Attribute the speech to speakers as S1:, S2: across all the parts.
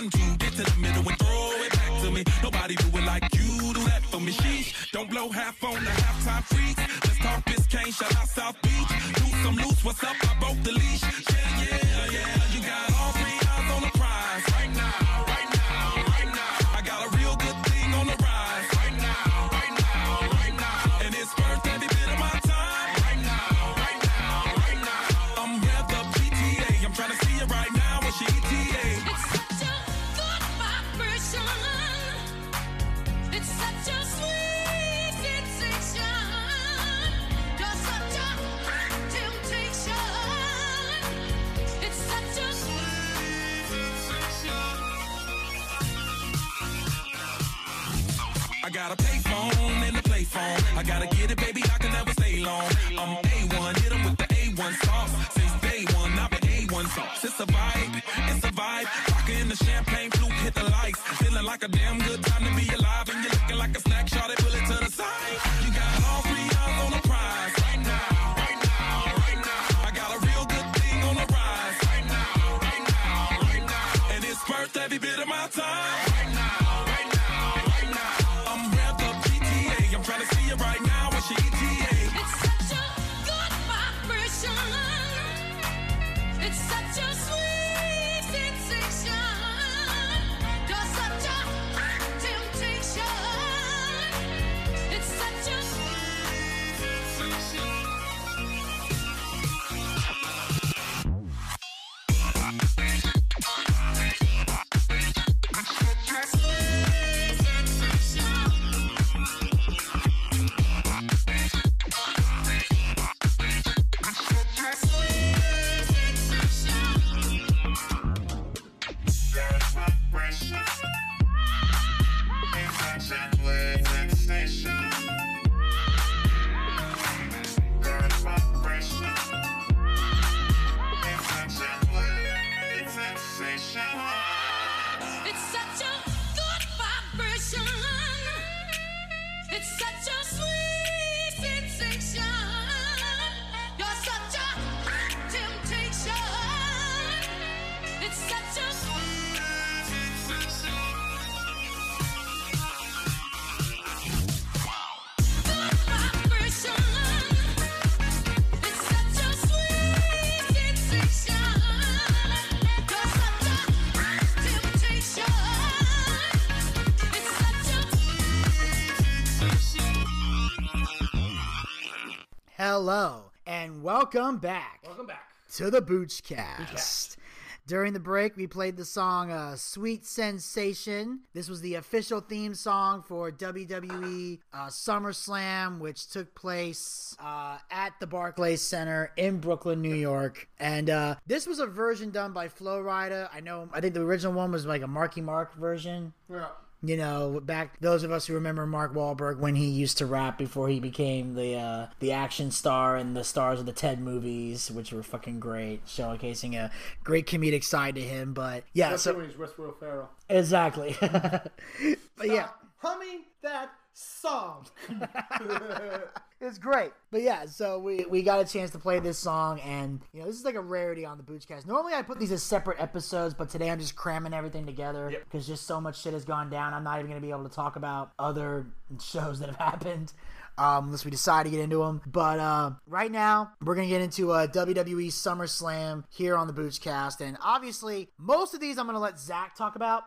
S1: one, two, get to the middle and throw it back to me. Nobody do it like you do that for me. Sheesh, don't blow half on the halftime freaks. Let's talk Biscayne, shout out South Beach. Loose, some loose, what's up? I broke the leash. Yeah, yeah. I gotta get it, baby. I can never stay long. I'm A1, hit 'em with the A1 sauce. Since day one, I've been A1 sauce. It's a vibe, it's a vibe. Rockin' the champagne flute, hit the lights. Feeling like a damn good
S2: Hello and welcome back
S3: Welcome back.
S2: to the Boochcast. During the break, we played the song uh, Sweet Sensation. This was the official theme song for WWE uh, SummerSlam, which took place uh, at the Barclays Center in Brooklyn, New York. And uh, this was a version done by Flo Rida. I know, I think the original one was like a Marky Mark version.
S3: Yeah.
S2: You know, back those of us who remember Mark Wahlberg when he used to rap before he became the uh, the action star and the stars of the Ted movies, which were fucking great, showcasing a great comedic side to him. But yeah,
S3: That's
S2: so
S3: when he's West Will Ferrell.
S2: exactly. but yeah,
S3: Humming that song.
S2: it's great. But yeah, so we we got a chance to play this song, and you know this is like a rarity on the Boochcast. Normally I put these as separate episodes, but today I'm just cramming everything together
S3: Yep.
S2: because just so much shit has gone down. I'm not even gonna be able to talk about other shows that have happened. Um, unless we decide to get into them. But uh, right now, we're going to get into uh, WWE SummerSlam here on the Boochcast. And obviously, most of these I'm going to let Zach talk about.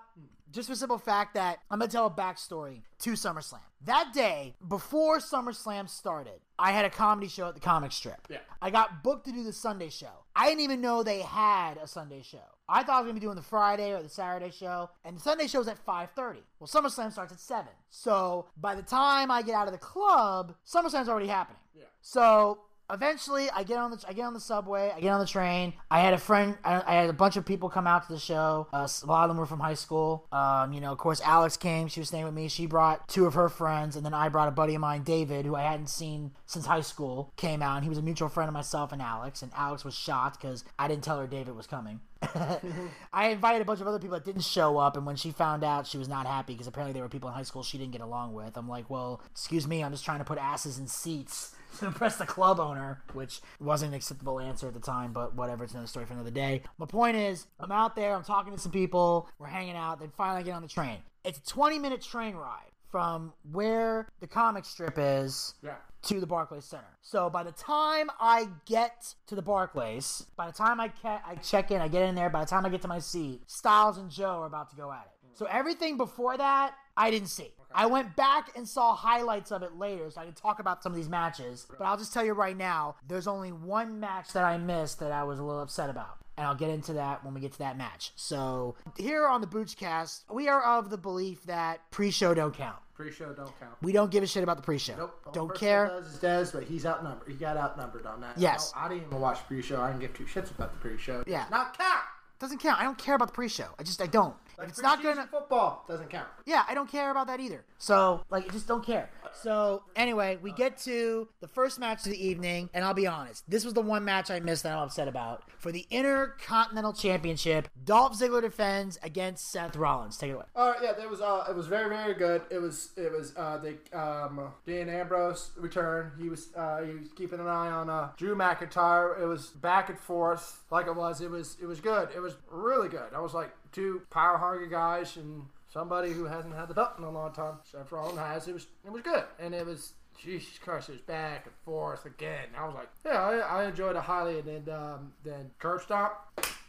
S2: Just for the simple fact that I'm to tell a backstory to SummerSlam. That day, before SummerSlam started, I had a comedy show at the comic strip.
S3: Yeah.
S2: I got booked to do the Sunday show. I didn't even know they had a Sunday show. I thought I was gonna be doing the Friday or the Saturday show, and the Sunday show was at 5:30. Well, SummerSlam starts at 7. So by the time I get out of the club, SummerSlam's already happening.
S3: Yeah.
S2: So eventually, I get on the I get on the subway, I get on the train. I had a friend, I, I had a bunch of people come out to the show. Uh, a lot of them were from high school. Um, you know, of course, Alex came. She was staying with me. She brought two of her friends, and then I brought a buddy of mine, David, who I hadn't seen since high school. Came out, and he was a mutual friend of myself and Alex. And Alex was shocked because I didn't tell her David was coming. I invited a bunch of other people that didn't show up, and when she found out, she was not happy because apparently there were people in high school she didn't get along with. I'm like, well, excuse me, I'm just trying to put asses in seats to impress the club owner, which wasn't an acceptable answer at the time, but whatever, it's another story for another day. My point is, I'm out there, I'm talking to some people, we're hanging out, then finally I get on the train. It's a 20 minute train ride from where the comic strip is
S3: Yeah.
S2: to the Barclays Center. So by the time I get to the Barclays, by the time I ca- I check in, I get in there. By the time I get to my seat, Styles and Joe are about to go at it. So everything before that, I didn't see. I went back and saw highlights of it later, so I can talk about some of these matches. But I'll just tell you right now, there's only one match that I missed that I was a little upset about. And I'll get into that when we get to that match. So here on the Boochcast, we are of the belief that pre-show don't count.
S3: Pre-show don't count.
S2: We don't give a shit about the pre-show.
S3: Nope.
S2: Don't care.
S3: Does is Dez, but he's outnumbered. He got outnumbered on that.
S2: Yes.
S3: I, I didn't even watch pre-show. I didn't give two shits about the pre-show.
S2: Yeah.
S3: Not count.
S2: Doesn't count. I don't care about the pre-show. I just I don't.
S3: Like
S2: it's not gonna,
S3: football doesn't count.
S2: yeah, I don't care about that either. So like, I just don't care. So anyway, we get to the first match of the evening, and I'll be honest, this was the one match I missed that I'm upset about for the Intercontinental Championship. Dolph Ziggler defends against Seth Rollins. Take it away.
S3: All right, yeah, it was uh, it was very very good. It was it was uh, the um, Dean Ambrose return. He was uh, he was keeping an eye on uh, Drew McIntyre. It was back and forth like it was. It was it was good. It was really good. I was like two power hungry guys and somebody who hasn't had the belt in a long time. Seth Rollins has. It was it was good, and it was. Jesus Christ, it was back and forth again. I was like, yeah, I, I enjoyed it highly. And then, um, then curb stomp,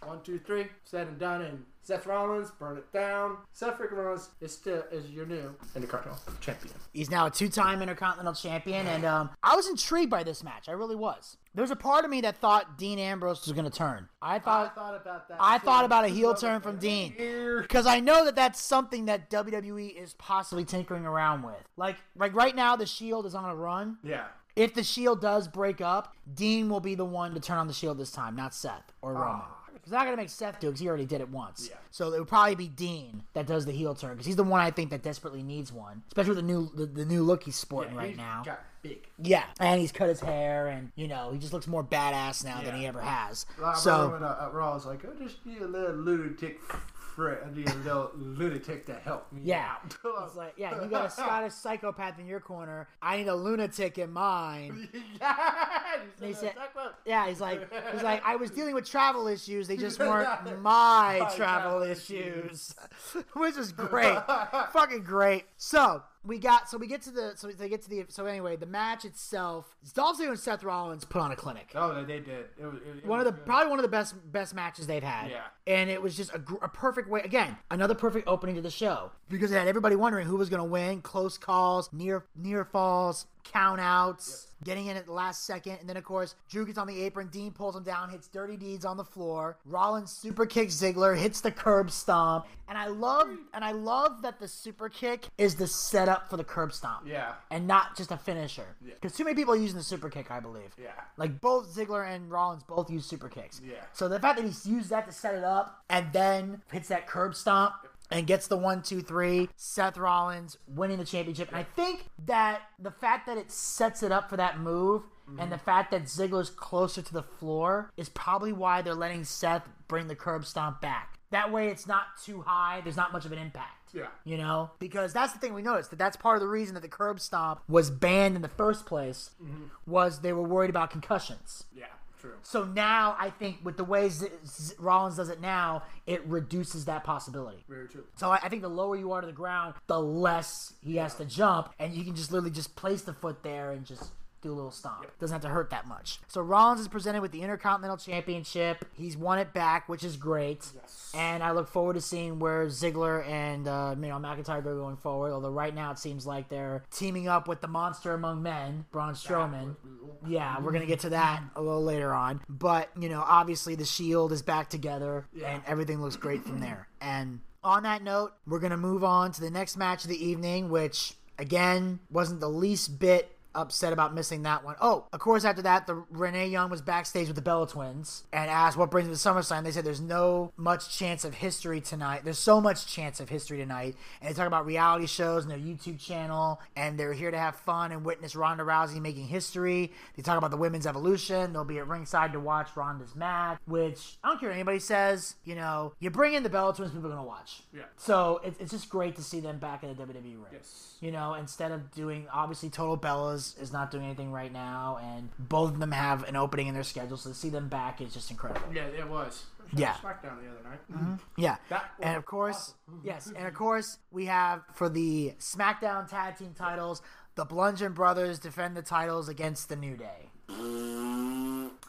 S3: one, two, three, said and done. And Seth Rollins, burn it down. Seth Rollins is still is your new Intercontinental Champion.
S2: He's now a two-time Intercontinental Champion, and um, I was intrigued by this match. I really was. There was a part of me that thought Dean Ambrose was going to turn. I thought
S3: I
S2: thought
S3: about that.
S2: I
S3: too.
S2: thought about a heel turn from Dean. Because I know that that's something that WWE is possibly tinkering around with. Like, like right now, the Shield is on a run.
S3: Yeah.
S2: If the Shield does break up, Dean will be the one to turn on the Shield this time, not Seth or Roman. Because they're not gonna make Seth do it because he already did it once.
S3: Yeah.
S2: So it would probably be Dean that does the heel turn because he's the one I think that desperately needs one, especially with the new the, the new look he's sporting right
S3: He's
S2: now.
S3: Got big.
S2: Yeah, and he's cut his hair, and you know he just looks more badass now than he ever has. So
S3: uh, uh, Raw was like, I just be a little lunatic friend. I need a little lunatic to help me
S2: Yeah.
S3: out.
S2: It's like, yeah, you got a Scottish psychopath in your corner. I need a lunatic in mine.
S3: yeah.
S2: He said-
S3: said that, Zach?
S2: Yeah, he's like, he's like, I was dealing with travel issues. They just weren't my travel
S3: travel
S2: issues, which is great, fucking great. So we got, so we get to the, so they get to the, so anyway, the match itself, Dolph Ziggler and Seth Rollins put on a clinic.
S3: Oh, they, they did. It was, it, it
S2: One of the
S3: good.
S2: probably one of the best best matches they've had.
S3: Yeah.
S2: and it was just a, a perfect way. Again, another perfect opening to the show because it had everybody wondering who was going to win. Close calls, near near falls, count outs, getting in at the last second, and then of course Drew gets on the apron. Dean pulls him down, hits Dirty Deeds on the floor. Rollins super kicks Ziggler, hits the curb stomp, and I love and I love that the super kick is the setup for the curb stomp.
S3: Yeah.
S2: And not just a finisher. Because too many people are using the super kick, I believe.
S3: Yeah.
S2: Like both Ziggler and Rollins both use super kicks.
S3: Yeah.
S2: So the fact that he's used that to set it up and then hits that curb stomp and gets the one, two, three, Seth Rollins winning the championship. And I think that the fact that it sets it up for that move and the fact that Ziggler's closer to the floor is probably why they're letting Seth bring the curb stomp back. That way it's not too high, there's not much of an impact.
S3: Yeah.
S2: You know, because that's the thing we noticed that that's part of the reason that the curb stomp was banned in the first place mm-hmm. was they were worried about concussions.
S3: Yeah. True.
S2: So now I think with the way Z- Z- Rollins does it now, it reduces that possibility.
S3: Very true.
S2: So I, I think the lower you are to the ground, the less he has to jump, and you can just literally just place the foot there and just do a little stomp. Doesn't have to hurt that much. So Rollins is presented with the Intercontinental Championship. He's won it back, which is great.
S3: Yes.
S2: And I look forward to seeing where Ziggler and uh, you know McIntyre go going forward. Although right now it seems like they're teaming up with the monster among men, Braun Strowman. Yeah, we're gonna get to that a little later on. But you know, obviously the Shield is back together, and everything looks great from there. And on that note, we're gonna move on to the next match of the evening, which again wasn't the least bit upset about missing that one. Oh, of course, after that, the Renee Young was backstage with the Bella Twins and asked what brings me to SummerSlam. They said there's no much chance of history tonight. There's so much chance of history tonight. And they talk about reality shows and their YouTube channel, and they're here to have fun and witness Ronda Rousey making history. They talk about the women's evolution. They'll be at ringside to watch Ronda's match, which I don't care what anybody says. You know, you bring in the Bella Twins, people are gonna watch.
S3: Yeah.
S2: So it, it's just great to see them back in the WWE ring.
S3: Yes.
S2: You know, instead of doing obviously Total Bellas is not doing anything right now, and both of them have an opening in their schedule, so to see them back is just incredible.
S3: Yeah, it was.
S2: Yeah.
S3: SmackDown the other night.
S2: Yeah,
S3: That was
S2: and of course, yes, and of course we have for the SmackDown Tag Team titles, the Bludgeon Brothers defend the titles against the New Day.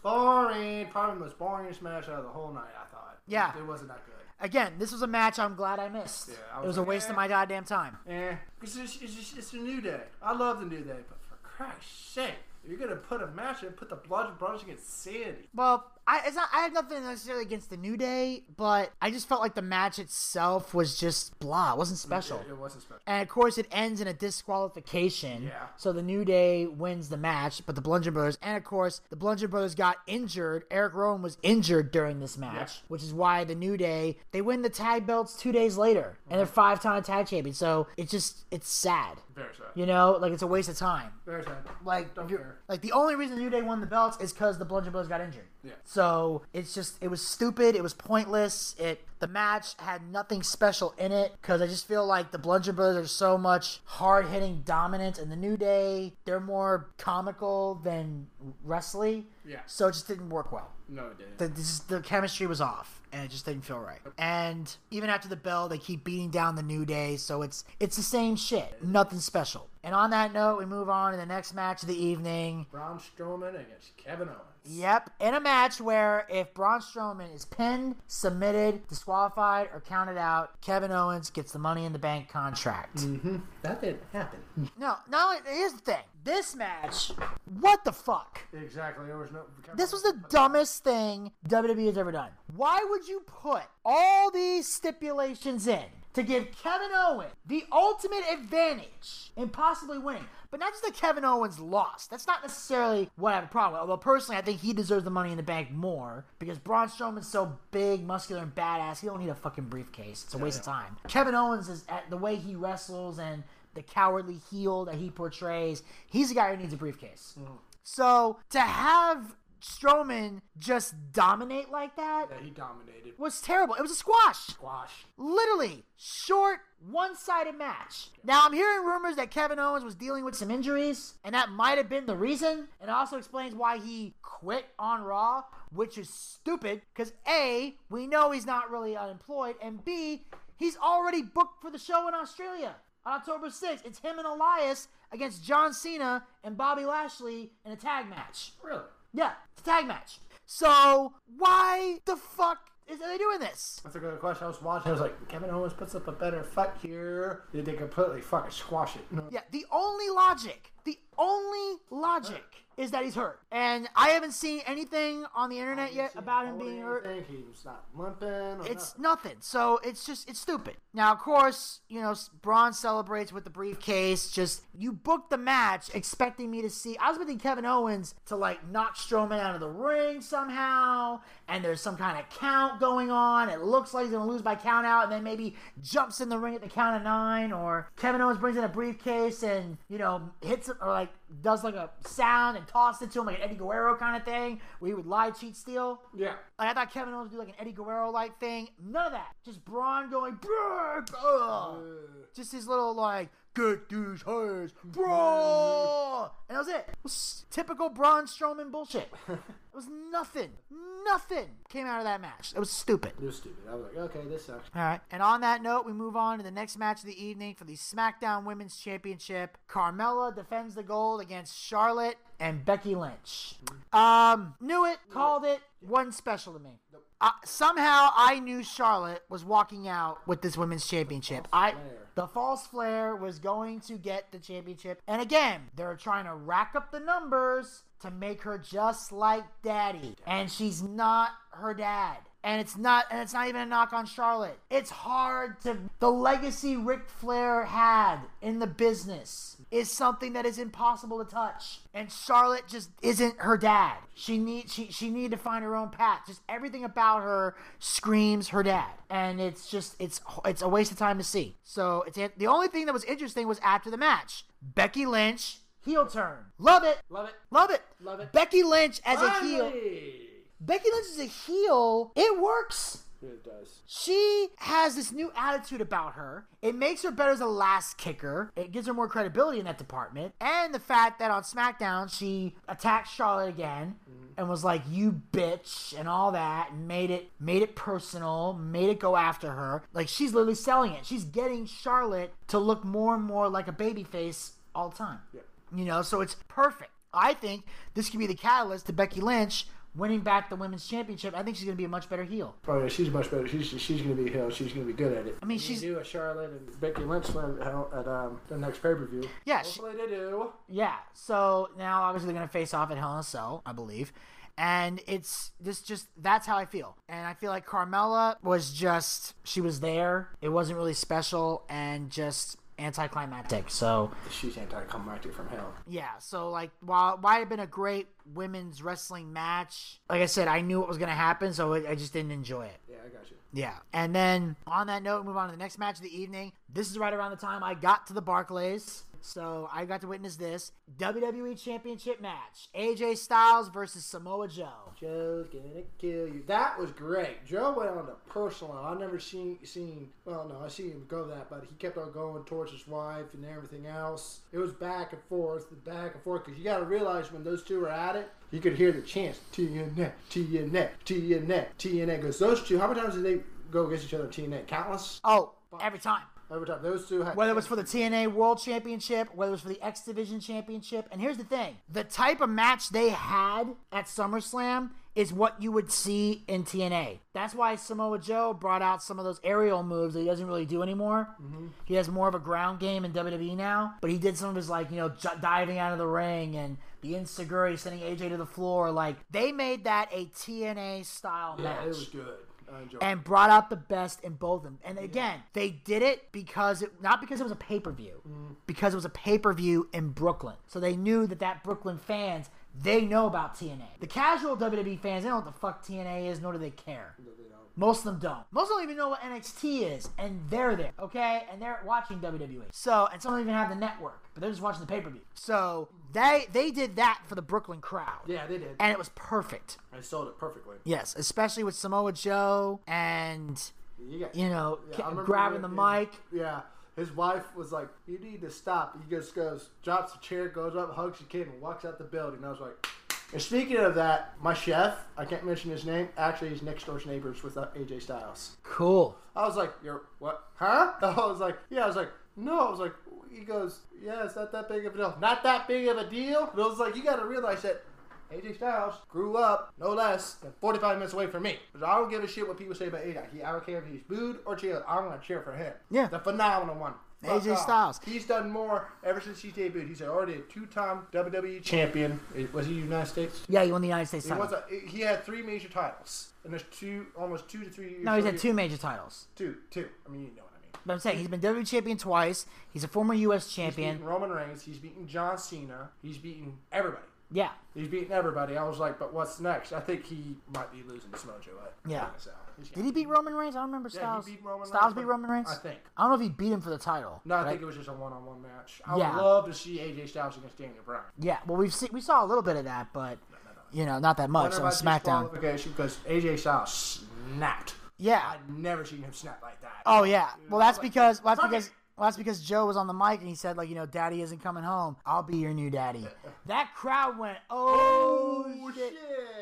S3: Boring. Probably the most boring smash out of the whole night. I thought.
S2: Yeah.
S3: It wasn't that good.
S2: Again, this was a match I'm glad I missed.
S3: Yeah, I
S2: it
S3: was
S2: was a waste
S3: eh.
S2: of my goddamn time.
S3: Eh, it's it's just it's a new day. I love the new day, but Christ's if you're gonna put a match in, put the Bludgeon Brothers against Sandy.
S2: Well, I it's not I had nothing necessarily against the New Day, but I just felt like the match itself was just blah. It wasn't special.
S3: It, it wasn't special.
S2: And of course, it ends in a disqualification.
S3: Yeah.
S2: So the New Day wins the match, but the Bludgeon Brothers, and of course, the Bludgeon Brothers got injured. Eric Rowan was injured during this match,
S3: Yeah.
S2: which is why the New Day they win the tag belts two days later, and they're five time tag champions. So it's just it's sad,
S3: Very sad.
S2: you know, like it's a waste of time.
S3: Very sad.
S2: Like,
S3: Don't care.
S2: like the only reason the New Day won the belts is because the Bludgeon Brothers got injured.
S3: Yeah.
S2: So it's just it was stupid. It was pointless. It the match had nothing special in it because I just feel like the Bludgeon Brothers are so much hard hitting dominant, and the New Day they're more comical than wrestling.
S3: Yeah.
S2: So it just didn't work well.
S3: No, it didn't.
S2: The, this is, the chemistry was off, and it just didn't feel right. And even after the bell, they keep beating down the New Day, so it's it's the same shit. Nothing special. And on that note, we move on to the next match of the evening.
S3: Braun Strowman against Kevin Owens.
S2: Yep, in a match where if Braun Strowman is pinned, submitted, disqualified, or counted out, Kevin Owens gets the Money in the Bank contract. Mm-hmm.
S3: That didn't happen.
S2: No, no, here's the thing. This match, what the fuck?
S3: exactly. There was no.
S2: This was the dumbest thing WWE has ever done. Why would you put all these stipulations in to give Kevin Owens the ultimate advantage in possibly winning? But not just that Kevin Owens lost. That's not necessarily what I have a problem with. Although personally, I think he deserves the money in the bank more because Braun Strowman's so big, muscular, and badass. He don't need a fucking briefcase. It's a waste of time. Kevin Owens is at the way he wrestles and the cowardly heel that he portrays. He's a guy who needs a briefcase. Mm. So to have Strowman just dominate like that
S3: Yeah, he dominated.
S2: was terrible. It was a squash.
S3: Squash.
S2: Literally short, one-sided match. Now I'm hearing rumors that Kevin Owens was dealing with some injuries, and that might have been the reason. And it also explains why he quit on Raw, which is stupid. Because A, we know he's not really unemployed, and B, he's already booked for the show in Australia on October 6th. It's him and Elias against John Cena and Bobby Lashley in a tag match.
S3: Really?
S2: Yeah, it's a tag match. So why the fuck is are they doing this?
S3: That's a good question. I was watching. I was like, Kevin Owens puts up a better fight here. Did they completely fucking squash it? No.
S2: Yeah, the only logic, the only logic is that he's hurt. And I haven't seen anything on the internet yet about him being hurt.
S3: He was not limping.
S2: It's
S3: nothing.
S2: nothing. So it's just it's stupid. Now, of course, you know Braun celebrates with the briefcase. Just you booked the match expecting me to see. I was expecting Kevin Owens to like knock Strowman out of the ring somehow, and there's some kind of count going on. It looks like he's gonna lose by count out, and then maybe jumps in the ring at the count of nine, or Kevin Owens brings in a briefcase and you know hits it or like does like a sound and tosses it to him like an Eddie Guerrero kind of thing, where he would lie, cheat, steal.
S3: Yeah.
S2: Like, I thought Kevin Owens would do like an Eddie Guerrero like thing. None of that. Just Braun going, "Brr, ugh." just his little like, get these hands, bro. And that was it. It was typical Braun Strowman bullshit. it was nothing, nothing came out of that match. It was stupid.
S3: It was stupid. I was like, okay, this sucks.
S2: All right. And on that note, we move on to the next match of the evening for the SmackDown Women's Championship. Carmella defends the gold against Charlotte and Becky Lynch. Um, knew it, called it, wasn't special to me. Uh, somehow I knew Charlotte was walking out with this women's championship. I the false Flair was going to get the championship. And again, they're trying to rack up the numbers to make her just like daddy. And she's not her dad. And it's not and it's not even a knock on Charlotte. It's hard to the legacy Ric Flair had in the business is something that is impossible to touch. And Charlotte just isn't her dad. She need she she needed to find her own path. Just everything about her screams her dad. And it's just it's it's a waste of time to see. So it's the only thing that was interesting was after the match. Becky Lynch heel turn. Love it.
S3: Love it.
S2: Love it.
S3: Love it.
S2: Becky Lynch as a heel. Becky Lynch is a heel. It works.
S3: It does.
S2: She has this new attitude about her. It makes her better as a last kicker. It gives her more credibility in that department. And the fact that on SmackDown she attacked Charlotte again mm-hmm. and was like, "You bitch" and all that, and made it made it personal, made it go after her. Like she's literally selling it. She's getting Charlotte to look more and more like a babyface all the time.
S3: Yeah.
S2: You know, so it's perfect. I think this could be the catalyst to Becky Lynch winning back the women's championship. I think she's going to be a much better heel.
S3: Oh yeah, she's much better. She's she's gonna be a heel. She's gonna be good at it.
S2: I mean, she's-
S3: do a Charlotte and Becky Lynch win hell at um the next pay per view.
S2: Yeah, she-
S3: hopefully they do.
S2: Yeah. So now obviously they're gonna face off at Hell in a Cell, I believe. And it's this just that's how I feel. And I feel like Carmella was just she was there. It wasn't really special and just anticlimactic. So
S3: She's anticlimactic from hell.
S2: yeah, so like while it might have been a great women's wrestling match, like I said, I knew what was gonna happen, so I I just didn't enjoy it.
S3: Yeah, I got you.
S2: Yeah. And then on that note, move on to the next match of the evening. This is right around the time I got to the Barclays. So I got to witness this WWE Championship match. AJ Styles versus Samoa Joe.
S3: Joe's gonna kill you. That was great. Joe went on a personal. I never seen seen. Well, no, I seen him go that, but he kept on going towards his wife and everything else. It was back and forth, back and forth. Because you got to realize when those two were at it, you could hear the chants TNA, TNA, TNA, TNA. Because those two, how many times did they go against each other in TNA? Countless.
S2: Oh, every time.
S3: Every time those two had.
S2: Whether it was for the TNA World Championship, whether it was for the X Division Championship. And here's the thing the type of match they had at SummerSlam is what you would see in TNA. That's why Samoa Joe brought out some of those aerial moves that he doesn't really do anymore. Mm-hmm. He has more of a ground game in WWE now, but he did some of his, like, you know, j- diving out of the ring and the enzuigiri sending AJ to the floor. Like, they made that a TNA style match.
S3: yeah,
S2: match
S3: it was good. Uh, it.
S2: and brought out the best in both of them. And again, they did it because it not because it was a pay per view, mm-hmm. because it was a pay per view in Brooklyn. So they knew that that Brooklyn fans they know about TNA. The casual WWE fans they don't know what the fuck TNA is, nor do they care. Most of them don't. Most don't even know what NXT is, and they're there, okay? And they're watching WWE. So, and some don't even have the network, but they're just watching the pay per view. So they they did that for the Brooklyn crowd,
S3: yeah, they did.
S2: and it was perfect.
S3: I sold it perfectly.
S2: Yes, especially with Samoa Joe and
S3: You, got,
S2: you know,
S3: Yeah,
S2: ki-
S3: I remember
S2: grabbing the
S3: when-
S2: mic.
S3: Yeah. His wife was like, "You need to stop." He just goes, drops the chair, goes up, hugs the kid, and walks out the building. And I was like, and speaking of that, my chef, I can't mention his name. Actually, he's next door neighbors with uh, AJ Styles.
S2: Cool.
S3: I was like, "You're what? Huh?" I was like, "Yeah." I was like, "No." I was like, "He goes, yeah, it's not that big of a deal. Not that big of a deal." But I was like, "You got to realize that." AJ Styles grew up no less than 45 minutes away from me. Because I don't give a shit what people say about AJ. He, I don't care if he's booed or cheered. I'm going to cheer for him.
S2: Yeah.
S3: The phenomenal one. Fuck
S2: AJ
S3: off.
S2: Styles.
S3: He's done more ever since he debuted. He's already a two-time WWE champion. Was he United States?
S2: Yeah, he won the United States
S3: He,
S2: title.
S3: was a, he had three major titles. And there's two, almost two to three years.
S2: no, he's had two major titles.
S3: Two, two. I mean, you know what I mean.
S2: But I'm saying he's been WWE champion twice. He's a former U.S.
S3: He's
S2: champion.
S3: beaten Roman Reigns. He's beaten John Cena. He's beaten everybody.
S2: Yeah.
S3: He's beating everybody. I was like, but what's next? I think he might be losing to Samoa Joe.
S2: Yeah.
S3: at Cell. He's-
S2: Did he beat Roman Reigns? I don't remember
S3: Yeah, he beat Roman Reigns?
S2: Styles
S3: Reigns,
S2: beat Roman Reigns.
S3: I think.
S2: I don't know if he beat him for the title.
S3: No, I
S2: but
S3: think it was just a one-on-one match. I
S2: Yeah.
S3: would love to see AJ Styles against Daniel Bryan.
S2: Yeah. Well, we've seen we saw a little bit of that, but you know, not that much on SmackDown.
S3: because AJ Styles snapped.
S2: Yeah.
S3: I've never seen him snap like that.
S2: Oh yeah. Well, that's because well, that's because. Well, that's because Joe was on the mic and he said like you know, Daddy isn't coming home. I'll be your new daddy. That crowd went oh,
S3: Oh,
S2: shit.
S3: shit.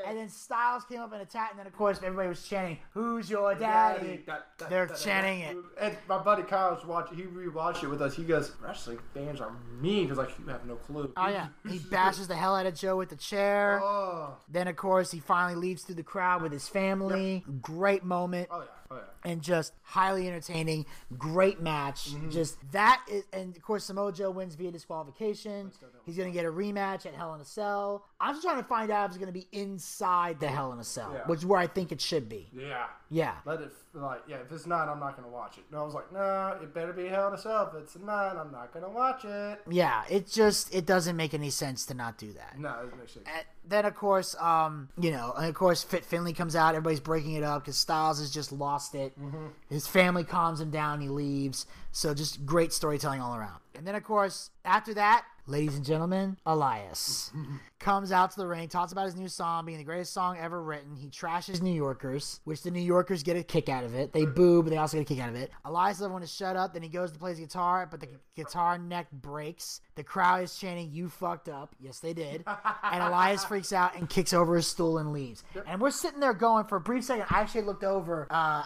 S2: And then Styles came up and attacked, and then of course everybody was chanting, "Who's your daddy?"
S3: Da- da-
S2: They're
S3: da-
S2: chanting it.
S3: And my buddy Kyle was watching. He rewatched it with us. He goes, "Wrestling fans are mean." Because like you have no clue.
S2: Oh yeah, he bashes the hell out of Joe with the chair.
S3: Oh,
S2: Then of course he finally leads through the crowd with his family. Great moment.
S3: oh yeah, oh yeah.
S2: And just highly entertaining. Great match. Just that is, and of course Samoa Joe wins via disqualification. He's gonna get a rematch at Hell in a Cell. I'm just trying to find out if it's gonna be inside the Hell in a Cell,
S3: Yeah.
S2: which is where I think it should be.
S3: Yeah.
S2: Yeah.
S3: Let it like yeah. If it's not, I'm not gonna watch it. No, I was like, no, it better be Hell in a Cell. If it's not, I'm not gonna watch it.
S2: Yeah, it just it doesn't make any sense to not do that.
S3: No, it doesn't make sense.
S2: And then of course, um, you know, and of course, Fit Finlay comes out. Everybody's breaking it up because Styles has just lost it. His family calms him down. He leaves. So just great storytelling all around. And then of course, after that, ladies and gentlemen, Elias comes out to the ring, talks about his new song being the greatest song ever written. He trashes New Yorkers, which the New Yorkers get a kick out of it. They boo, but they also get a kick out of it. Elias doesn't want to shut up. Then he goes to play his guitar, but the guitar neck breaks. The crowd is chanting, "You fucked up." Yes, they did. and Elias freaks out and kicks over his stool and leaves. And we're sitting there going for a brief second. I actually looked over. Uh,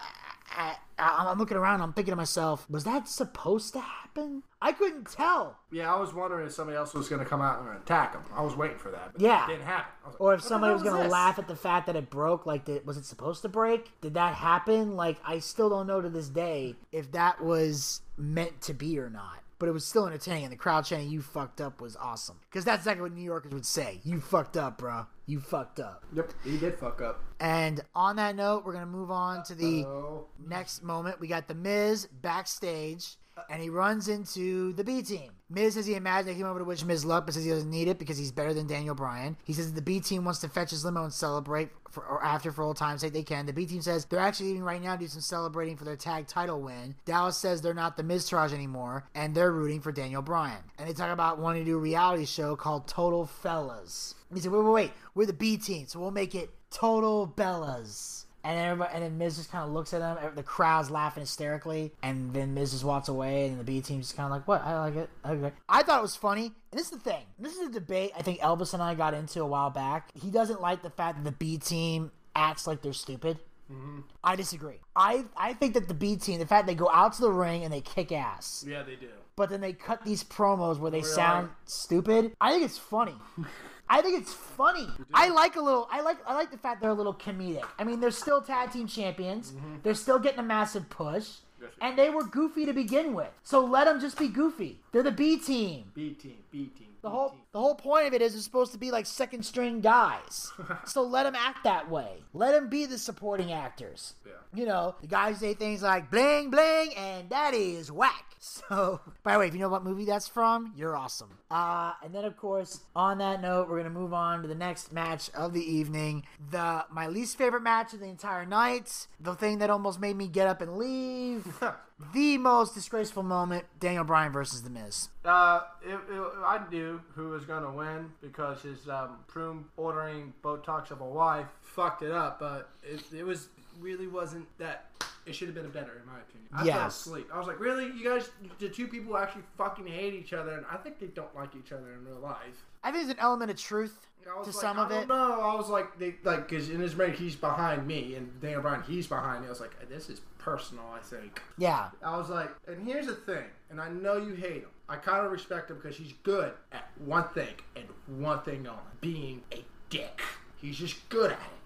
S2: I- I'm looking around. I'm thinking to myself, was that supposed to happen? I couldn't tell.
S3: Yeah, I was wondering if somebody else was gonna come out and attack him. I was waiting for that. But
S2: Yeah.
S3: it didn't happen. Like,
S2: Or if somebody was gonna laugh at the fact that it broke, like, did, was it supposed to break? Did that happen? Like, I still don't know to this day if that was meant to be or not. But it was still entertaining, and the crowd chanting "You fucked up" was awesome because that's exactly what New Yorkers would say: "You fucked up, bro. You fucked up."
S3: Yep, he did fuck up.
S2: And on that note, we're gonna move on to the
S3: Oh,
S2: next moment. We got the Miz backstage, and he runs into the B team. Miz says he imagined they came over to wish Miz luck, but says he doesn't need it because he's better than Daniel Bryan. He says the B team wants to fetch his limo and celebrate for, or after for old time's sake they can. The B team says they're actually leaving right now to do some celebrating for their tag title win. Dallas says they're not the Miztourage anymore, and they're rooting for Daniel Bryan. And they talk about wanting to do a reality show called Total Fellas. He said, wait, wait, wait, we're the B team, so we'll make it Total Bellas. And everybody, and then Miz just kind of looks at him. The crowd's laughing hysterically, and then Miz just walks away, and the B team's just kind of like, "What? I like it. Okay." I thought it was funny. And this is the thing. This is a debate I think Elvis and I got into a while back. He doesn't like the fact that the B team acts like they're stupid. Mm-hmm. I disagree. I I think that the B team, the fact they go out to the ring and they kick ass,
S3: yeah, they do.
S2: but then they cut these promos where they sound stupid. I think it's funny. I think it's funny. I like a little. I like. I like the fact they're a little comedic. I mean, they're still tag team champions. Mm-hmm. They're still getting a massive push,
S3: Yes,
S2: and they were goofy to begin with. So let them just be goofy. They're the B team.
S3: B team, B team.
S2: The whole the whole point of it is it's supposed to be like second string guys. so let them act that way. Let them be the supporting actors.
S3: Yeah.
S2: You know, the guys say things like bling bling and that is whack. So, by the way, if you know what movie that's from, you're awesome. Uh, and then of course, on that note, we're gonna move on to the next match of the evening. The my least favorite match of the entire night. The thing that almost made me get up and leave. the most disgraceful moment: Daniel Bryan versus The Miz.
S3: Uh, it, it, I knew who was to win because his um, prune ordering Botox of a wife fucked it up, but it, it was really wasn't that. It should have been a better, in my opinion. I fell
S2: Yes.
S3: asleep. I was like, really? You guys, the two people actually fucking hate each other, and I think they don't like each other in real life.
S2: I think there's an element of truth
S3: I was
S2: to
S3: like,
S2: some
S3: I
S2: of
S3: don't
S2: it.
S3: know. I was like, they like because in his marriage he's behind me, and Daniel Bryan he's behind me. I was like, this is personal. I think.
S2: Yeah.
S3: I was like, and here's the thing, and I know you hate him. I kind of respect him because he's good at one thing and one thing only: being a dick. He's just good at it.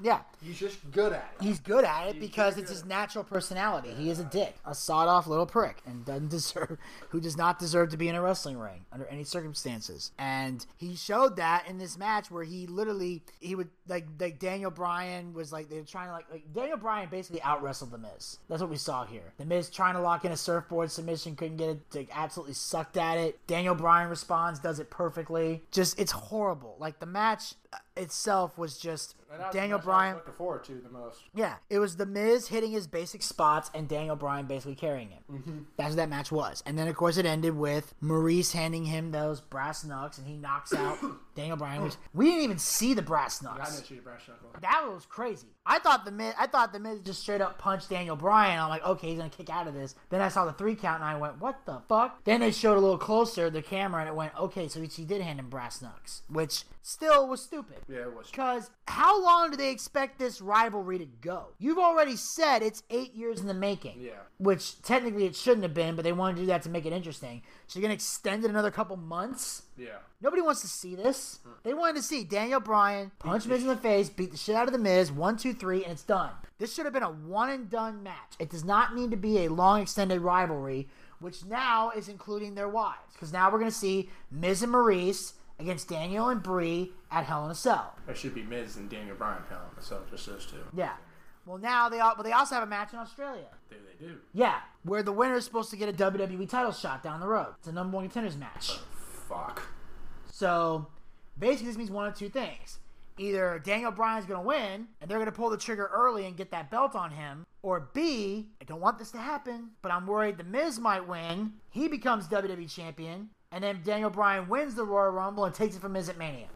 S2: Yeah.
S3: He's just good at it.
S2: He's good at it
S3: He's
S2: because it's his natural personality. He is a dick, a sawed-off little prick, and doesn't deserve, who does not deserve to be in a wrestling ring under any circumstances. And he showed that in this match where he literally, he would like, like Daniel Bryan was like they're trying to like, like Daniel Bryan basically out wrestled the Miz. That's what we saw here. The Miz trying to lock in a surfboard submission, couldn't get it, like, absolutely sucked at it. Daniel Bryan responds, does it perfectly. Just it's horrible. Like the match itself was just Daniel
S3: I
S2: Bryan.
S3: looking forward to the most.
S2: Yeah, it was The Miz hitting his basic spots and Daniel Bryan basically carrying him. Mm-hmm. That's what that match was. And then, of course, it ended with Maryse handing him those brass knucks and he knocks out Daniel Bryan, which we didn't even see the brass
S3: I
S2: knucks.
S3: see the brass knuckle.
S2: That was crazy. I thought the Miz, I thought the Miz just straight up punched Daniel Bryan. I'm like, okay, he's gonna kick out of this. Then I saw the three count and I went, what the fuck? Then they showed a little closer the camera and it went, okay, so he did hand him brass knucks, which still was stupid.
S3: Yeah, it was.
S2: Because how long do they expect this rivalry to go? You've already said it's eight years in the making.
S3: Yeah.
S2: Which technically it shouldn't have been, but they wanted to do that to make it interesting. So you're going to extend it another couple months?
S3: Yeah.
S2: Nobody wants to see this. Mm. They wanted to see Daniel Bryan punch Miz in the face, beat the shit out of the Miz, one, two, three, and it's done. This should have been a one and done match. It does not need to be a long extended rivalry, which now is including their wives. Because now we're going to see Miz and Maryse against Daniel and Brie at Hell in a Cell.
S3: It should be Miz and Daniel Bryan hell, in a Cell, just those two.
S2: Yeah. Well, now they all, but they also have a match in Australia.
S3: There they do.
S2: Yeah, where the winner is supposed to get a WWE title shot down the road. It's a number one contenders match.
S3: Oh, fuck.
S2: So basically, this means one of two things. Either Daniel Bryan's going to win, and they're going to pull the trigger early and get that belt on him, or B, I don't want this to happen, but I'm worried The Miz might win. He becomes WWE champion, and then Daniel Bryan wins the Royal Rumble and takes it from Miz at Mania.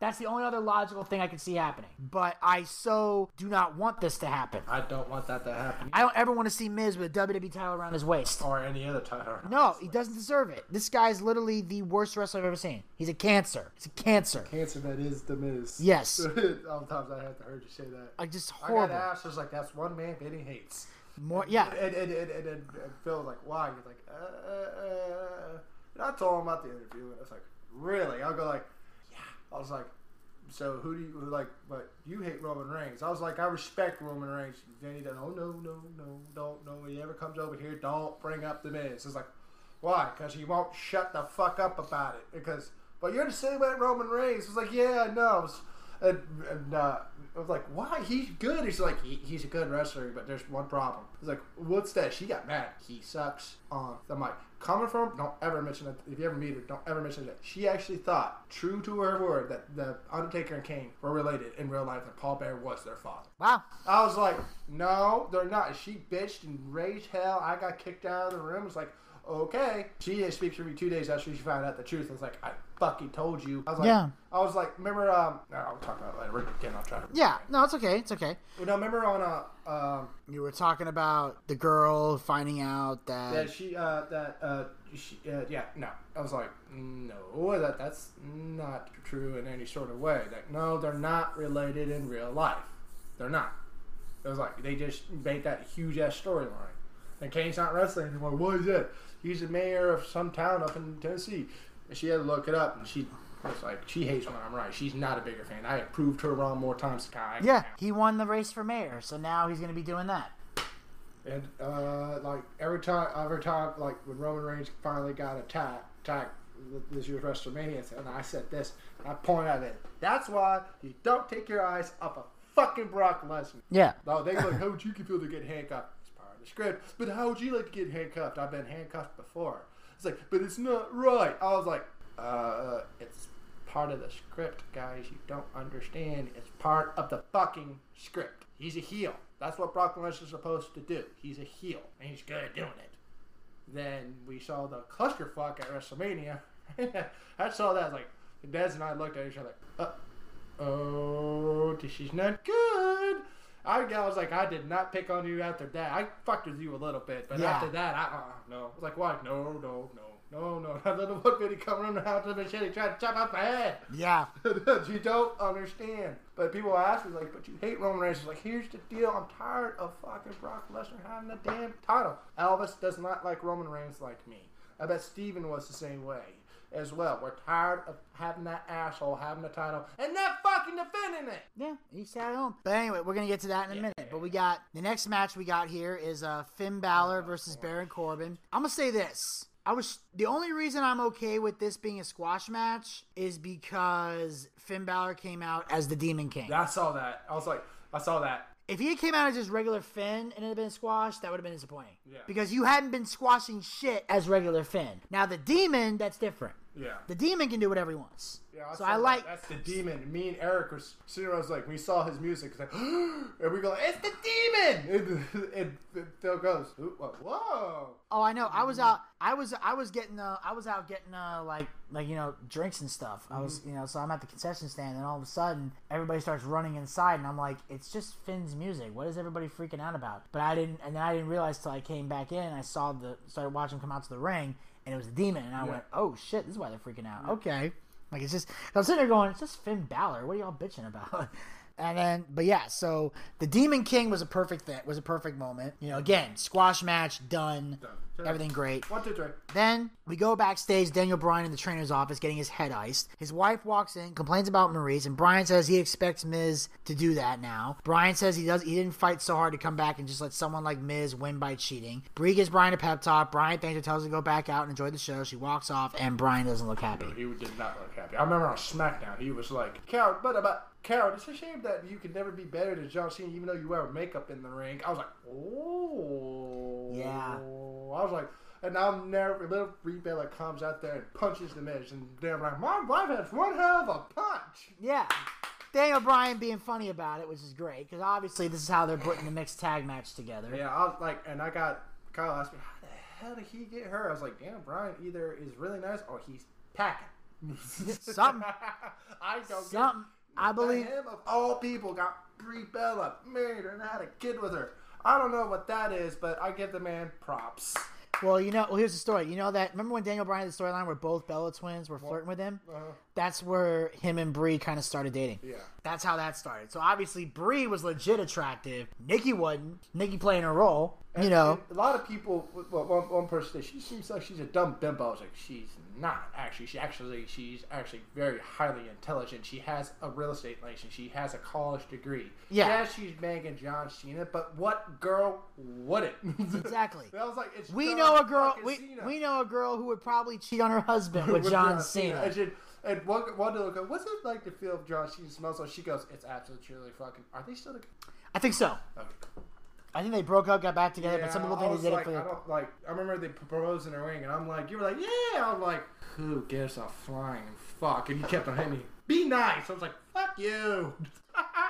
S2: That's the only other logical thing I can see happening. But I so do not want this to happen.
S3: I don't want that to happen.
S2: I don't ever want to see Miz with a WWE title around his waist.
S3: or any other title.
S2: No, he doesn't deserve it. This guy is literally the worst wrestler I've ever seen. He's a cancer. He's a cancer.
S3: Cancer that is the Miz.
S2: Yes.
S3: Sometimes I have to heard you say that.
S2: I just horrible.
S3: I got asked, I was like, that's one man Benny hates.
S2: More, yeah.
S3: And, and, and, and, and Phil was like, why? He's like, uh, uh, uh. I told him about the interview, and I was like, really? I'll go like, yeah. I was like, so who do you like? But you hate Roman Reigns. I was like, I respect Roman Reigns. Then he oh no, no, no, don't, no. He ever comes over here, don't bring up the Miz. It's like, why? Because he won't shut the fuck up about it. Because, but you're the same way Roman Reigns. It's like, yeah, I know. And, and uh, I was like, why? He's good. He's like, he, he's a good wrestler, but there's one problem. He's like, what's that? She got mad. He sucks on the mic. Coming from, don't ever mention it. If you ever meet her, don't ever mention that. She actually thought, true to her word, that the Undertaker and Kane were related in real life, and Paul Bearer was their father.
S2: Wow.
S3: I was like, no, they're not. She bitched and raged hell. I got kicked out of the room. It's like, okay. She didn't speak to me two days after she found out the truth. I was like, I fucking told you. I was like,
S2: Yeah.
S3: I was like, remember, um, no, I'll talk about it later. We're getting off track.
S2: Yeah. No, it's okay. It's okay.
S3: You know, remember on a, um,
S2: You were talking about the girl finding out that.
S3: that she, uh, that, uh, she, uh, yeah, no. I was like, no, that that's not true in any sort of way. Like, no, they're not related in real life. They're not. It was like they just made that huge ass storyline. And Kane's not wrestling anymore. What is that? He's the mayor of some town up in Tennessee. And she had to look it up, and she was like, she hates when I'm right. She's not a bigger fan. I have proved her wrong more times than I
S2: yeah, he won the race for mayor, so now he's going to be doing that.
S3: And uh, like every time, every time, like when Roman Reigns finally got attacked, attacked this year's WrestleMania, and I said this, I pointed at it. That's why you don't take your eyes off of fucking Brock Lesnar.
S2: Yeah.
S3: No, they like, how would you feel to get handcuffed? Script. But how would you like to get handcuffed? I've been handcuffed before. It's like, but it's not right. I was like, uh, it's part of the script, guys. You don't understand. It's part of the fucking script. He's a heel. That's what Brock Lesnar's supposed to do. He's a heel, and he's good at doing it. Then we saw the clusterfuck at WrestleMania. I saw that. Like, Dez and I looked at each other. Uh, oh, this is not good. I, I was like, I did not pick on you after that. I fucked with you a little bit, but
S2: Yeah.
S3: after that, I uh, no. I was like, why? No, no, no, no, no. I let him look at come around the house with a machete trying to chop off my head.
S2: Yeah.
S3: you don't understand. But people ask me like, but you hate Roman Reigns. Like, here's the deal. I'm tired of fucking Brock Lesnar having the damn title. Elvis does not like Roman Reigns like me. I bet Steven was the same way as well. We're tired of having that asshole having the title and not fucking defending it.
S2: Yeah, he sat at home. But anyway, we're gonna get to that in a minute. But we got the next match we got here is uh, Finn Balor versus Baron Corbin. I'm gonna say this. I was the only reason I'm okay with this being a squash match is because Finn Balor came out as the Demon King.
S3: I saw that. I was like, I saw that.
S2: If he had came out as just regular Finn and it had been squashed, that would have been disappointing.
S3: Yeah.
S2: Because you hadn't been squashing shit as regular Finn. Now the Demon, that's different.
S3: Yeah.
S2: The Demon can do whatever he wants.
S3: Yeah,
S2: so I
S3: that.
S2: like.
S3: that's the demon. Me and Eric was sitting. around, like, we saw his music, like, and we go, it's the demon. And, and Phil goes, whoa.
S2: Oh, I know. I was out. I was. I was getting. Uh, I was out getting uh, like like you know drinks and stuff. I was you know so I'm at the concession stand and all of a sudden everybody starts running inside and I'm like it's just Finn's music. What is everybody freaking out about? But I didn't and then I didn't realize till I came back in. I saw the started watching him come out to the ring and it was a demon and I
S3: Yeah.
S2: went oh shit this is why they're freaking out. Okay. Like it's just I'm sitting there going, it's just Finn Balor. What are y'all bitching about? And then, but yeah, so the Demon King was a perfect thing. Was a perfect moment. You know, again, squash match done,
S3: Done.
S2: Everything great.
S3: One, two, three.
S2: Then we go backstage. Daniel Bryan in the trainer's office getting his head iced. His wife walks in, complains about Maryse, and Bryan says he expects Miz to do that now. Bryan says he does. He didn't fight so hard to come back and just let someone like Miz win by cheating. Brie gives Bryan a pep talk. Bryan thanks her, tells her to go back out and enjoy the show. She walks off, and Bryan doesn't look happy.
S3: He did not look happy. I remember on SmackDown, he was like, "Carol, but about Carol, it's a shame that you could never be better than John Cena, even though you wear makeup in the ring." I was like, "Oh,
S2: Yeah.
S3: I was like, and now never little Brie Bella comes out there and punches the Miz, and they're like, "My wife has one hell of a punch."
S2: Yeah. Daniel Bryan being funny about it, which is great because obviously this is how they're putting the mixed tag match together.
S3: Yeah, I was like, and I got Kyle asked me, "How the hell did he get her?" I was like, "Damn, Bryan either is really nice or he's packing."
S2: Something.
S3: I don't get
S2: Something. I believe.
S3: him of all people got Brie Bella married and had a kid with her. I don't know what that is, but I give the man props.
S2: Well, you know, well, here's the story. You know that remember when Daniel Bryan had the storyline where both Bella twins were flirting with him?
S3: Uh,
S2: That's where him and Brie kind of started dating.
S3: yeah.
S2: That's how that started. So obviously Brie was legit attractive. Nikki wasn't. Nikki playing her role. You know.
S3: A lot of people. Well, one, one person said she seems like she's a dumb bimbo. I was like, she's not actually. She actually, she's actually very highly intelligent. She has a real estate license. She has a college degree.
S2: Yeah.
S3: she's Megan John Cena, but what girl wouldn't?
S2: Exactly.
S3: I was like, it's
S2: We
S3: John
S2: know a girl. We,
S3: Cena.
S2: we know a girl who would probably cheat on her husband with John Cena.
S3: And, she, and one, one girl goes, "What's it like to feel John Cena smells?" like?" she goes, "It's absolutely fucking." Are they still together?
S2: I think so.
S3: Okay.
S2: I think they broke up, got back together, but some people think they did
S3: like,
S2: it for
S3: I don't like. I remember they proposed in the ring, and I'm like, you were like, yeah. I'm like, who gives a flying fuck? And you kept on hitting me. Be nice. I was like, fuck you.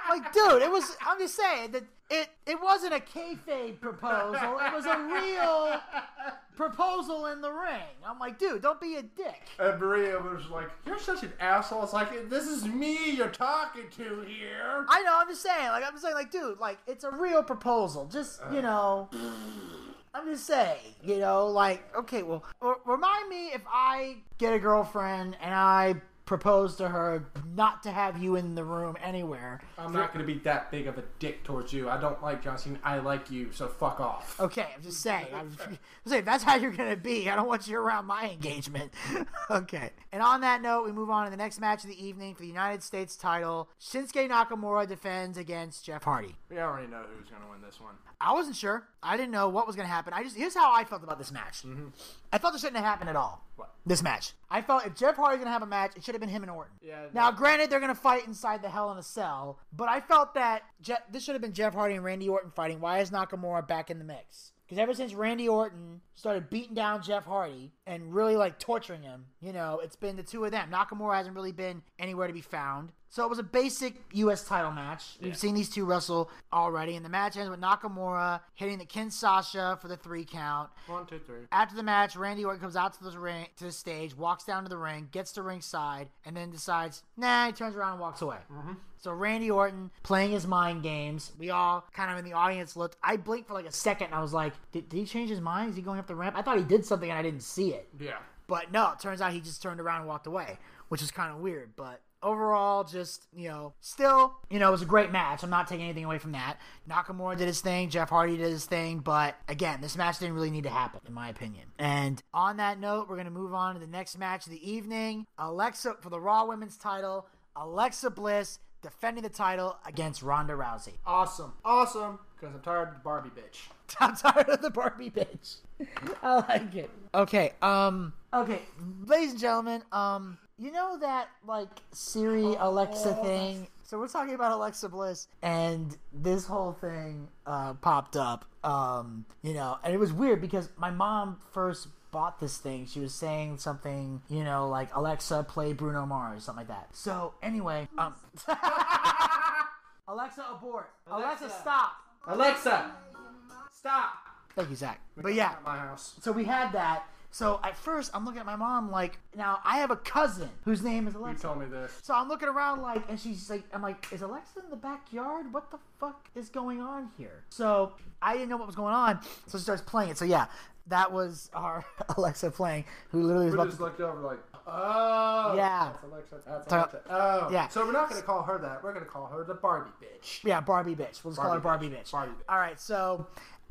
S2: Like, dude, it was. I'm just saying that it it wasn't a kayfabe proposal. It was a real proposal in the ring. I'm like, dude, don't be a dick.
S3: And Maria was like, you're such an asshole. It's like, this is me you're talking to here.
S2: I know. I'm just saying. Like, I'm just saying. Like, dude, like, it's a real proposal. Just you know. I'm just saying, you know, like, okay, well, remind me if I get a girlfriend and I propose to her not to have you in the room anywhere.
S3: I'm not going to be that big of a dick towards you. I don't like John Cena. I like you, so fuck off.
S2: Okay, I'm just saying. I'm, I'm saying that's how you're gonna be. I don't want you around my engagement. okay. And on that note, we move on to the next match of the evening for the United States title. Shinsuke Nakamura defends against Jeff Hardy.
S3: We already know who's going to win this one.
S2: I wasn't sure. I didn't know what was gonna happen. I just here's how I felt about this match. Mm-hmm. I felt it shouldn't have happened at all.
S3: What?
S2: This match. I felt if Jeff Hardy's gonna have a match, it should have been him and Orton.
S3: Yeah,
S2: Now, granted, they're gonna fight inside the Hell in a Cell, but I felt that Je- this should have been Jeff Hardy and Randy Orton fighting. Why is Nakamura back in the mix? Because ever since Randy Orton started beating down Jeff Hardy and really like torturing him, you know, it's been the two of them. Nakamura hasn't really been anywhere to be found. So it was a basic U.S. title match. We've seen these two wrestle already, and the match ends with Nakamura hitting the Kinshasa for the three count.
S3: One, two, three.
S2: After the match, Randy Orton comes out to the ring to the stage, walks down to the ring, gets to ringside, and then decides, nah, he turns around and walks away. Mm-hmm. So Randy Orton playing his mind games. We all kind of in the audience looked. I blinked for like a second and I was like, did, did he change his mind? Is he going up the ramp? I thought he did something and I didn't see it.
S3: Yeah.
S2: But no, it turns out he just turned around and walked away, which is kind of weird. But overall, just, you know, still, you know, it was a great match. I'm not taking anything away from that. Nakamura did his thing, Jeff Hardy did his thing, but again, this match didn't really need to happen, in my opinion. And on that note, we're going to move on to the next match of the evening Alexa for the Raw Women's title, Alexa Bliss defending the title against Ronda Rousey.
S3: Awesome. Awesome. Because I'm tired of the Barbie bitch.
S2: I'm tired of the Barbie bitch. I like it. Okay, um, okay, ladies and gentlemen, um, you know that like Siri Alexa thing. So we're talking about Alexa Bliss, and this whole thing uh, popped up. Um, you know, and it was weird because my mom first bought this thing. She was saying something, you know, like Alexa play Bruno Mars, something like that. So anyway, um, Alexa abort. Alexa,
S3: Alexa.
S2: stop.
S3: Alexa, stop.
S2: Thank you, Zach. But yeah,
S3: my house.
S2: so we had that. So at first, I'm looking at my mom like, now I have a cousin whose name is Alexa.
S3: You told me this.
S2: So I'm looking around like, and she's like, I'm like, is Alexa in the backyard? What the fuck is going on here? So I didn't know what was going on. So she starts playing it. So yeah, that was our Alexa playing, who literally was
S3: We
S2: about
S3: just
S2: to.
S3: looked over like, Oh.
S2: Yeah.
S3: That's Alexa. That's
S2: So-
S3: Alexa. Oh.
S2: yeah.
S3: So we're not going to call her that. We're going to call her the Barbie bitch.
S2: Yeah, Barbie bitch. We'll just call her
S3: Barbie
S2: Barbie
S3: bitch.
S2: bitch.
S3: Barbie bitch.
S2: All right, so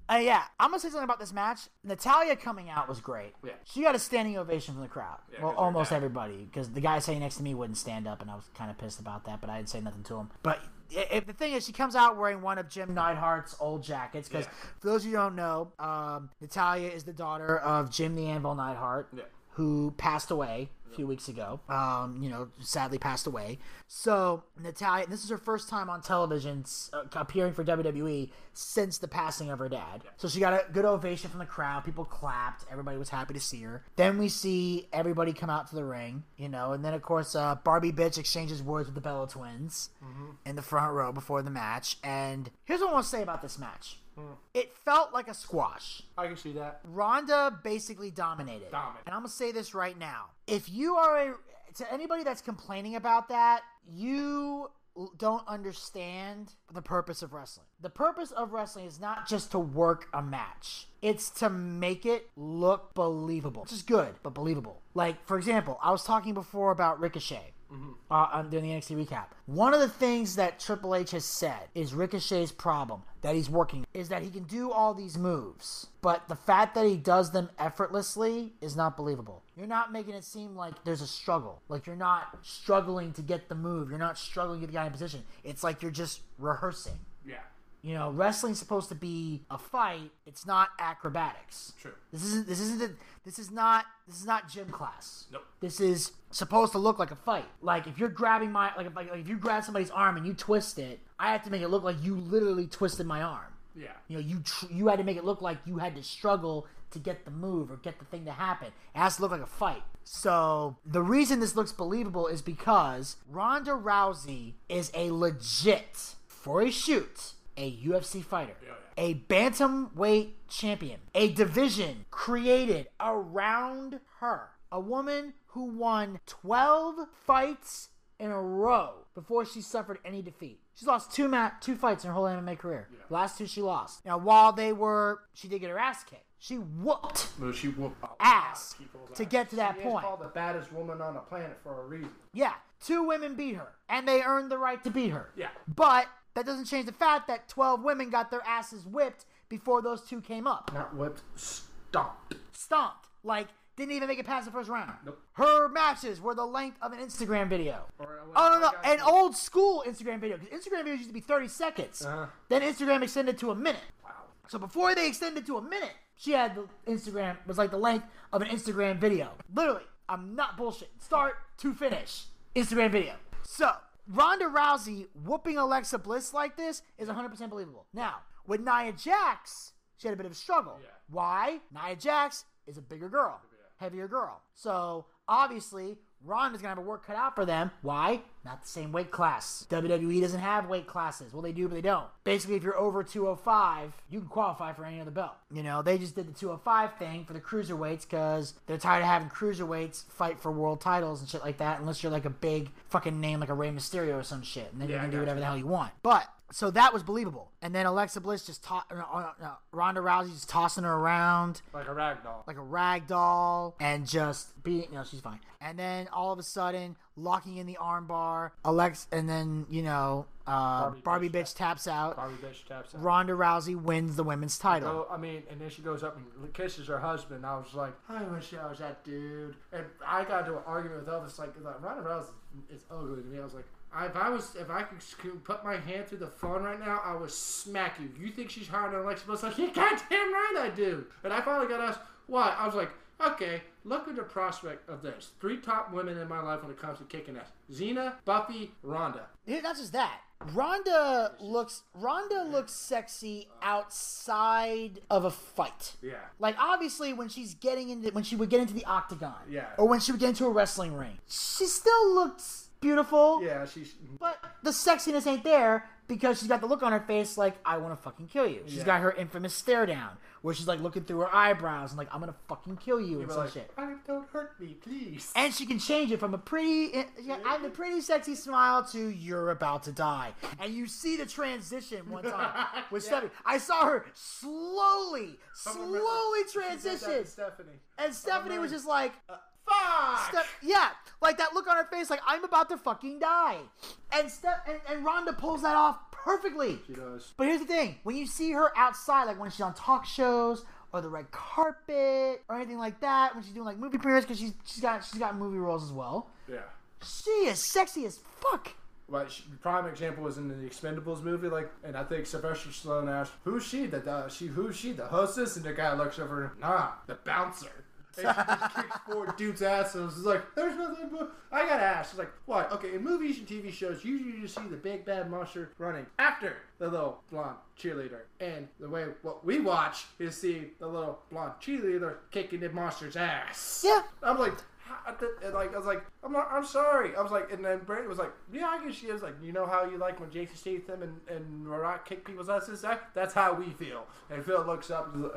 S2: uh, yeah, I'm gonna say something about this match. Natalya coming out was great.
S3: Yeah.
S2: She got a standing ovation from the crowd.
S3: Yeah,
S2: well, almost everybody, because the guy sitting next to me wouldn't stand up, and I was kind of pissed about that. But I didn't say nothing to him. But if the thing is, she comes out wearing one of Jim Neidhart's old jackets. Because
S3: Yeah.
S2: for those of you who don't know, um, Natalya is the daughter of Jim the Anvil Neidhart.
S3: Yeah.
S2: Who passed away a few weeks ago? Um, you know, sadly passed away. So Natalya, this is her first time on television uh, appearing for WWE since the passing of her dad. So she got a good ovation from the crowd. People clapped. Everybody was happy to see her. Then we see everybody come out to the ring, you know, and then of course uh, Barbie bitch exchanges words with the Bella twins in the front row before the match. And here's what I want to say about this match. Mm. It felt like a squash.
S3: I can see that.
S2: Ronda basically dominated. And I'm gonna say this right now: if you are a to anybody that's complaining about that, you don't understand the purpose of wrestling. The purpose of wrestling is not just to work a match. It's to make it look believable. Which is good, but believable. Like, for example, I was talking before about Ricochet uh, on during the NXT recap. One of the things that Triple H has said is Ricochet's problem that he's working is that he can do all these moves, but the fact that he does them effortlessly is not believable. You're not making it seem like there's a struggle. Like you're not struggling to get the move. You're not struggling to get the guy in position. It's like you're just rehearsing.
S3: Yeah.
S2: You know, wrestling's supposed to be a fight. It's not acrobatics.
S3: True.
S2: This isn't. This isn't. The, this is not. This is not gym class.
S3: Nope.
S2: This is supposed to look like a fight. Like if you're grabbing my like if, like if you grab somebody's arm and you twist it, I have to make it look like you literally twisted my arm.
S3: Yeah.
S2: You know, you tr- you had to make it look like you had to struggle to get the move or get the thing to happen. It has to look like a fight. So the reason this looks believable is because Ronda Rousey is a legit, for a shoot, a UFC fighter, a bantamweight champion, a division created around her, a woman who won 12 fights in a row before she suffered any defeat. She's lost two ma- two fights in her whole MMA career. Last two she lost. Now, while they were, she did get her ass kicked. She whooped
S3: Well, she whooped
S2: ass to
S3: ass.
S2: get to that
S3: she
S2: point.
S3: Is called the baddest woman on the planet for a reason.
S2: Yeah, two women beat her, and they earned the right to beat her.
S3: Yeah.
S2: But that doesn't change the fact that 12 women got their asses whipped before those two came up.
S3: Not whipped, stomped.
S2: Stomped. Like, didn't even make it past the first round.
S3: Nope.
S2: Her matches were the length of an Instagram video.
S3: Or, uh,
S2: Oh, no, no. An
S3: you.
S2: old school Instagram video. Because Instagram videos used to be 30 seconds.
S3: Uh-huh.
S2: Then Instagram extended to a minute.
S3: Wow.
S2: So before they extended to a minute, she had the Instagram was like the length of an Instagram video. Literally, I'm not bullshit. Start to finish, Instagram video. So Ronda Rousey whooping Alexa Bliss like this is 100% believable. Now with Nia Jax, she had a bit of a struggle.
S3: Yeah.
S2: Why? Nia Jax is a bigger girl, heavier girl. So obviously. Ronda's gonna have a work cut out for them. Why? Not the same weight class. WWE doesn't have weight classes. Well, they do, but they don't. Basically, if you're over 205, you can qualify for any other belt. You know, they just did the 205 thing for the cruiserweights because they're tired of having cruiserweights fight for world titles and shit like that. Unless you're like a big fucking name like a Rey Mysterio or some shit, and then you
S3: Yeah, I
S2: can do whatever the hell you want. But so that was believable. And then Alexa Bliss just taught, no, uh, no, uh, no, Ronda Rousey just tossing her around
S3: Like a rag doll.
S2: like a rag doll and just being no she's fine and then all of a sudden locking in the armbar alex and then you know uh, barbie,
S3: Barbie
S2: bitch,
S3: bitch
S2: taps out
S3: Barbie bitch taps out.
S2: ronda rousey wins the women's title
S3: So, I mean, and then she goes up and kisses her husband. I was like, I wish I was that dude. And I got into an argument with Elvis, like, like Ronda Rousey is ugly to me. I was like, if I was, if I could put my hand through the phone right now, I would smack you. You think she's than Alexa Bliss? Like, you goddamn right I do. And I finally got asked why. I was like, okay, look at the prospect of this. Three top women in my life when it comes to kicking ass: Xena, Buffy, Ronda.
S2: Yeah, not just that ronda looks ronda looks sexy outside of a fight
S3: Yeah.
S2: like obviously when she's getting into when she would get into the octagon
S3: Yeah.
S2: or when she would get into a wrestling ring she still looks beautiful
S3: Yeah, she's.
S2: But the sexiness ain't there because she's got the look on her face like I want to fucking kill you. She's
S3: Yeah.
S2: got her infamous stare down where she's like looking through her eyebrows and like I'm gonna fucking kill you and some
S3: like,
S2: shit.
S3: "I- don't hurt me, please.
S2: And she can change it from a pretty, yeah, I'm a pretty sexy smile to "You're about to die," and you see the transition one time with
S3: Yeah.
S2: Stephanie. I saw her slowly,
S3: Someone
S2: slowly
S3: she did that to
S2: transition,
S3: Stephanie.
S2: and Stephanie was just like,
S3: Uh, fuck.
S2: Steph, yeah, like that look on her face, like I'm about to fucking die. And Steph and, and Ronda pulls that off perfectly.
S3: She does.
S2: But here's the thing: when you see her outside, like when she's on talk shows or the red carpet or anything like that, when she's doing like movie premieres, because she's she's got she's got movie roles as well.
S3: Yeah.
S2: She is sexy as fuck.
S3: Like she, prime example was in the Expendables movie, like, and I think Sylvester Stallone asked, "Who's she? The uh, she? Who's she? The hostess?" And the guy looks over, "Nah, the bouncer." And she just kicks four dude's asses. was like, "There's nothing but I gotta ask." She's like, "What? Okay, in movies and TV shows, usually you see the big bad monster running after the little blonde cheerleader, and the way what we watch is see the little blonde cheerleader kicking the monster's ass."
S2: Yeah.
S3: I'm like, and like I was like, I'm not, I'm sorry. I was like, and then Brandon was like, yeah, I guess she is. Like, you know how you like when Jason Statham and and Rock kick people's asses? That, that's how we feel. And Phil looks up, and,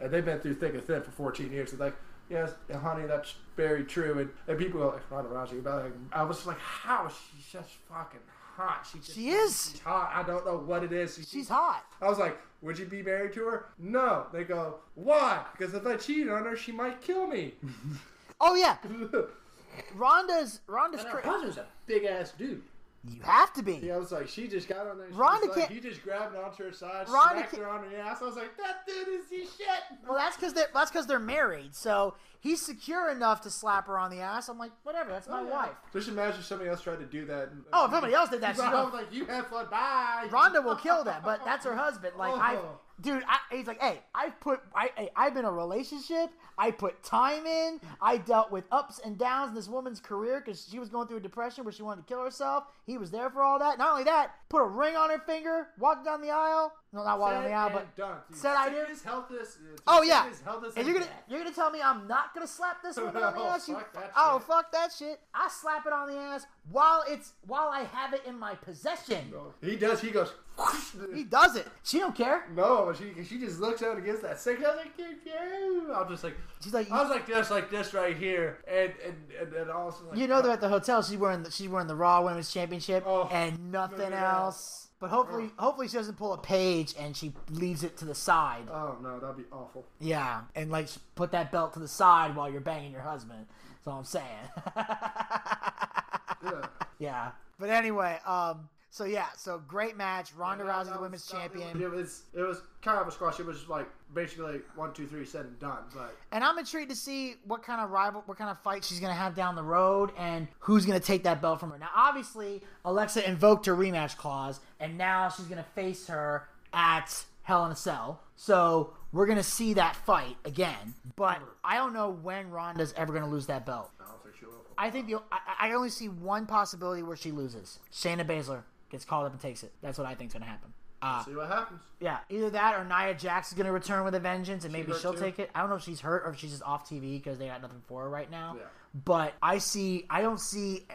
S3: and they've been through thick and thin for 14 years. He's like, yes, honey, that's very true. And, and people are like, Ronda Rousey, about like, I was like, how? She's just fucking hot? She, just,
S2: She is.
S3: She's hot. I don't know what it is.
S2: She's hot.
S3: I was like, would you be married to her? No. They go, why? Because if I cheat on her, she might kill me.
S2: Oh yeah. Ronda's Ronda's
S3: And her
S2: cra-
S3: husband's a big ass dude.
S2: You have to be.
S3: Yeah, I was like, she just got on there. Ronda like,
S2: can't-
S3: he just grabbed onto her side,
S2: Ronda
S3: smacked her on the ass. I was like, that dude is the shit.
S2: Well, that's because they're that's because they're married. So he's secure enough to slap her on the ass. I'm like, whatever. That's oh, my
S3: Oh, yeah.
S2: wife.
S3: Just imagine if somebody else tried to do that. and-
S2: Oh, if somebody else did that, she'd go-
S3: like, you have fun. Bye.
S2: Ronda will kill that, but that's her husband. Like I,
S3: Oh.
S2: Dude, I, he's like, hey, I've put, I, hey, I've been in a relationship. I put time in. I dealt with ups and downs in this woman's career because she was going through a depression where she wanted to kill herself. He was there for all that. Not only that, put a ring on her finger, walked down the aisle. No, not walking down the aisle,
S3: Said
S2: but.
S3: Dude,
S2: said I did.
S3: helpless. It's
S2: Oh yeah,
S3: helpless
S2: and you're gonna
S3: that.
S2: you're gonna tell me I'm not gonna slap this woman on the
S3: Oh,
S2: ass? You,
S3: fuck that
S2: oh
S3: shit.
S2: fuck that shit! I slap it on the ass while it's while I have it in my possession.
S3: He does. He goes.
S2: He does it. She don't care.
S3: No, she she just looks out against that second. I was like, yeah. I'm just like,
S2: She's like,
S3: I was like this, like this right here, and and and, and also like,
S2: you know they're at the hotel. She's wearing the, she's wearing the Raw Women's Championship
S3: Oh,
S2: and nothing
S3: nothing
S2: else. But hopefully, hopefully she doesn't pull a page and she leaves it to the side.
S3: Oh no, that'd be awful.
S2: Yeah, and like put that belt to the side while you're banging your husband. That's all I'm saying.
S3: Yeah.
S2: yeah. But anyway, um, so yeah, so great match. Ronda
S3: That-
S2: Rousey, the women's
S3: that-
S2: champion.
S3: It was it was kind of a squash. It was like basically one, two, three, said and done. But
S2: And I'm intrigued to see what kind of rival, what kind of fight she's gonna have down the road, and who's gonna take that belt from her. Now, obviously, Alexa invoked her rematch clause, and now she's gonna face her at Hell in a Cell. So we're gonna see that fight again. But I don't know when Ronda's ever gonna lose that belt.
S3: I don't think she will.
S2: I think the, I, I only see one possibility where she loses. Shayna Baszler gets called up and takes it. That's what I think's gonna happen. Uh,
S3: See what happens.
S2: yeah, either that or Nia Jax is gonna return with a vengeance, and maybe she'll
S3: too?
S2: take it. I don't know if she's hurt or if she's just off TV because they got nothing for her right now.
S3: Yeah.
S2: But I see, I don't see.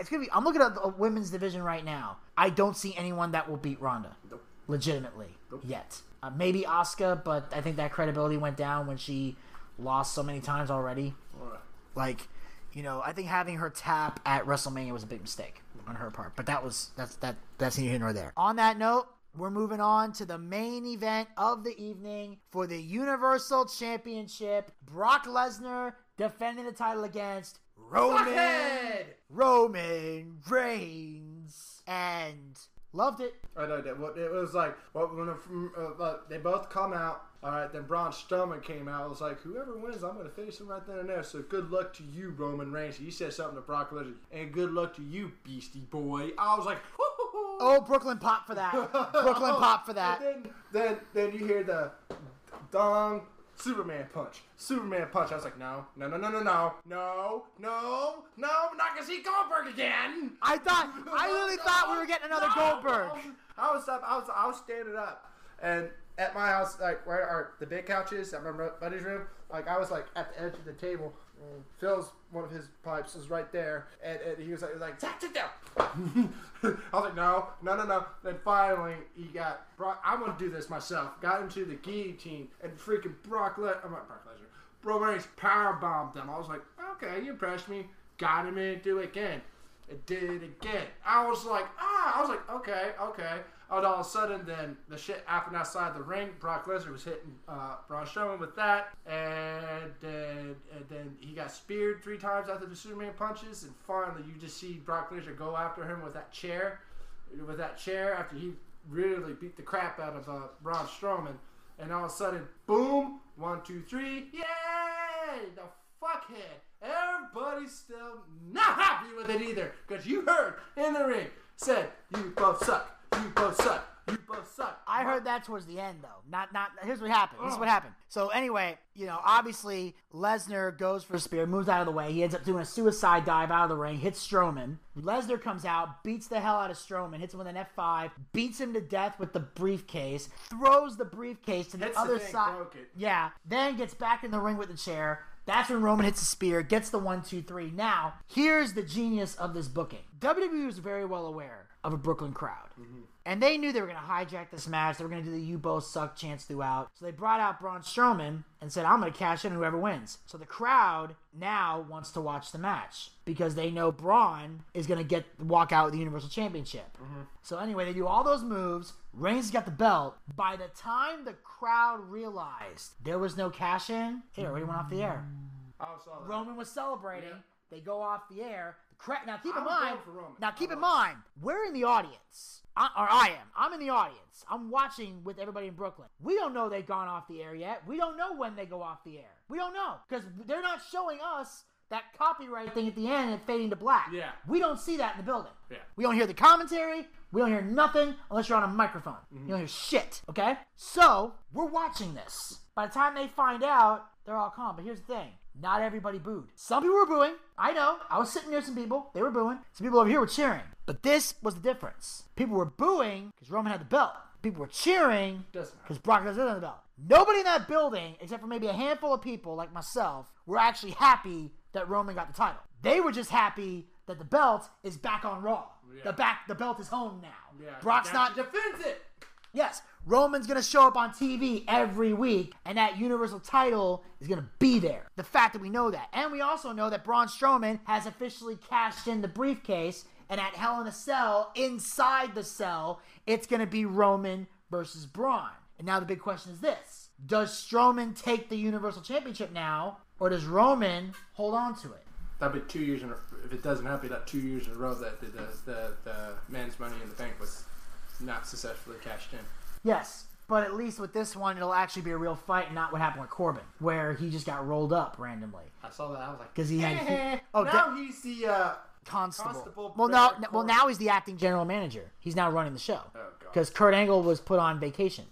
S2: It's gonna be. I'm looking at the women's division right now. I don't see anyone that will beat Ronda,
S3: Nope.
S2: legitimately yet. Uh, maybe Asuka, but I think that credibility went down when she lost so many times already.
S3: Right.
S2: Like, you know, I think having her tap at WrestleMania was a big mistake on her part. But that was that's that that's neither here nor there. On that note, we're moving on to the main event of the evening for the Universal Championship. Brock Lesnar defending the title against Roman Roman Reigns, and loved it.
S3: I know that. What it was like. What when uh, they both come out. All right. Then Braun Strowman came out. It was like whoever wins, I'm going to face him right then and there. So good luck to you, Roman Reigns. He said something to Brock Lesnar, and good luck to you, Beastie Boy. I was like,
S2: Oh, Brooklyn pop for that. Brooklyn pop for that.
S3: And then, then, then you hear the dong Superman punch. Superman punch. I was like, no, no, no, no, no, no, no, no, no. I'm not gonna see Goldberg again.
S2: I thought I literally thought we were getting another
S3: No,
S2: Goldberg.
S3: no. I was up. I was. I was standing up, and at my house, like where are the big couches at my buddy's room, like I was like at the edge of the table. And Phil's one of his pipes is right there, and, and he was like, like Zach, sit down. I was like, no, no, no, no. Then finally, he got Brock. I'm gonna do this myself. Got into the guillotine, and freaking Brock Le- I'm not Brock Lesnar. Bro Reigns power bombed them. I was like, okay, you impressed me. Got him in, do it again. It did it again. I was like, ah, I was like, okay, okay. And all of a sudden, then the shit happened outside the ring. Brock Lesnar was hitting uh, Braun Strowman with that, and then and then he got speared three times after the Superman punches, and finally you just see Brock Lesnar go after him with that chair, with that chair after he really beat the crap out of uh, Braun Strowman, and all of a sudden, boom, one, two, three, yay! The fuckhead. Everybody's still not happy with it either, because you heard in the ring said you both suck, you both suck, you both suck.
S2: I heard that towards the end, though. Not, not. Here's what happened. This is what oh. happened. So anyway, you know, obviously Lesnar goes for a spear, moves out of the way. He ends up doing a suicide dive out of the ring, hits Strowman. Lesnar comes out, beats the hell out of Strowman, hits him with an F5, beats him to death with the briefcase, throws the briefcase to the
S3: Hits the
S2: other
S3: thing,
S2: side. Yeah. Then gets back in the ring with the chair. That's when Roman hits the spear, gets the one, two, three. Now, here's the genius of this booking. WWE was very well aware of a Brooklyn crowd. Mm-hmm. And they knew they were going to hijack this match. They were going to do the "You both suck" chants throughout. So they brought out Braun Strowman and said, "I'm going to cash in whoever wins." So the crowd now wants to watch the match because they know Braun is going to get walk out with the Universal Championship. Mm-hmm. So anyway, they do all those moves. Reigns got the belt. By the time the crowd realized there was no cash in, it already went off the air.
S3: Oh, I.
S2: Roman was celebrating.
S3: Yeah.
S2: They go off the air. Cra- now keep in mind. Now keep in mind, we're in the audience, I, or I am. I'm in the audience. I'm watching with everybody in Brooklyn. We don't know they've gone off the air yet. We don't know when they go off the air. We don't know because they're not showing us that copyright thing at the end and fading to black.
S3: Yeah.
S2: We don't see that in the building.
S3: Yeah.
S2: We don't hear the commentary. We don't hear nothing unless you're on a microphone.
S3: Mm-hmm.
S2: You don't hear shit. Okay? So, we're watching this. By the time they find out, they're all calm. But here's the thing. Not everybody booed. Some people were booing. I know. I was sitting near some people. They were booing. Some people over here were cheering. But this was the difference. People were booing because Roman had the belt. People were cheering because Brock Lesnar had the belt. Nobody in that building, except for maybe a handful of people like myself, were actually happy that Roman got the title. They were just happy that the belt is back on Raw.
S3: Yeah.
S2: The back, the belt is home now.
S3: Yeah,
S2: Brock's not
S3: defends it.
S2: Yes, Roman's gonna show up on TV every week, and that Universal title is gonna be there. The fact that we know that, and we also know that Braun Strowman has officially cashed in the briefcase, and at Hell in a Cell, inside the cell, it's gonna be Roman versus Braun. And now the big question is this: Does Strowman take the Universal Championship now, or does Roman hold on to it?
S3: That'd be two years in. A, if it doesn't happen, that two years in a row that the the, the, the men's money in the bank was not successfully cashed in.
S2: Yes, but at least with this one, it'll actually be a real fight, and not what happened with Corbin, where he just got rolled up randomly.
S3: I saw that. I was like,
S2: because he had- he- oh,
S3: now he's the uh,
S2: Constable.
S3: Constable
S2: well, now,
S3: Barrett
S2: well, now he's the acting general manager. He's now running the show
S3: Oh,
S2: because Kurt Angle was put on vacation.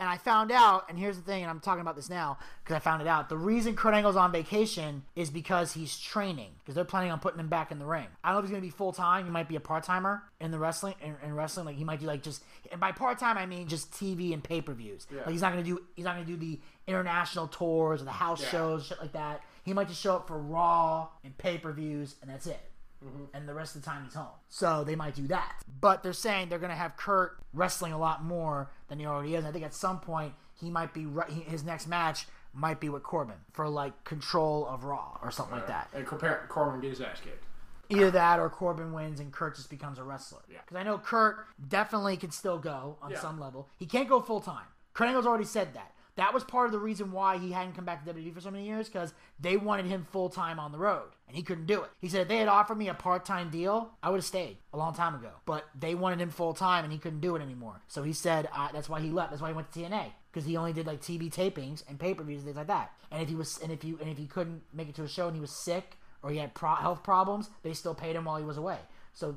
S2: And I found out, and here's the thing, and I'm talking about this now because I found it out. The reason Kurt Angle's on vacation is because he's training because they're planning on putting him back in the ring. I don't know if he's gonna be full time. He might be a part timer in the wrestling. In, in wrestling, like he might do like just, and by part time I mean just TV and pay per views.
S3: Yeah.
S2: Like he's not gonna do, he's not gonna do the international tours or the house
S3: Yeah.
S2: shows, shit like that. He might just show up for Raw and pay per views, and that's it Mm-hmm. and the rest of the time he's home. So they might do that. But they're saying they're going to have Kurt wrestling a lot more than he already is. And I think at some point he might be ri- he- his next match might be with Corbin for like control of Raw or something like that.
S3: And compare Corbin get his ass kicked.
S2: Either that or Corbin wins and Kurt just becomes a wrestler.
S3: Yeah.
S2: Because I know Kurt definitely can still go on
S3: Yeah.
S2: some level. He can't go full time. Kurt Angle's already said that. That was part of the reason why he hadn't come back to WWE for so many years because they wanted him full time on the road and he couldn't do it. He said if they had offered me a part time deal, I would have stayed a long time ago. But they wanted him full time and he couldn't do it anymore. So he said uh, that's why he left. That's why he went to TNA because he only did like TV tapings and pay per views and things like that. And if he was and if you and if he couldn't make it to a show and he was sick or he had pro- health problems, they still paid him while he was away. So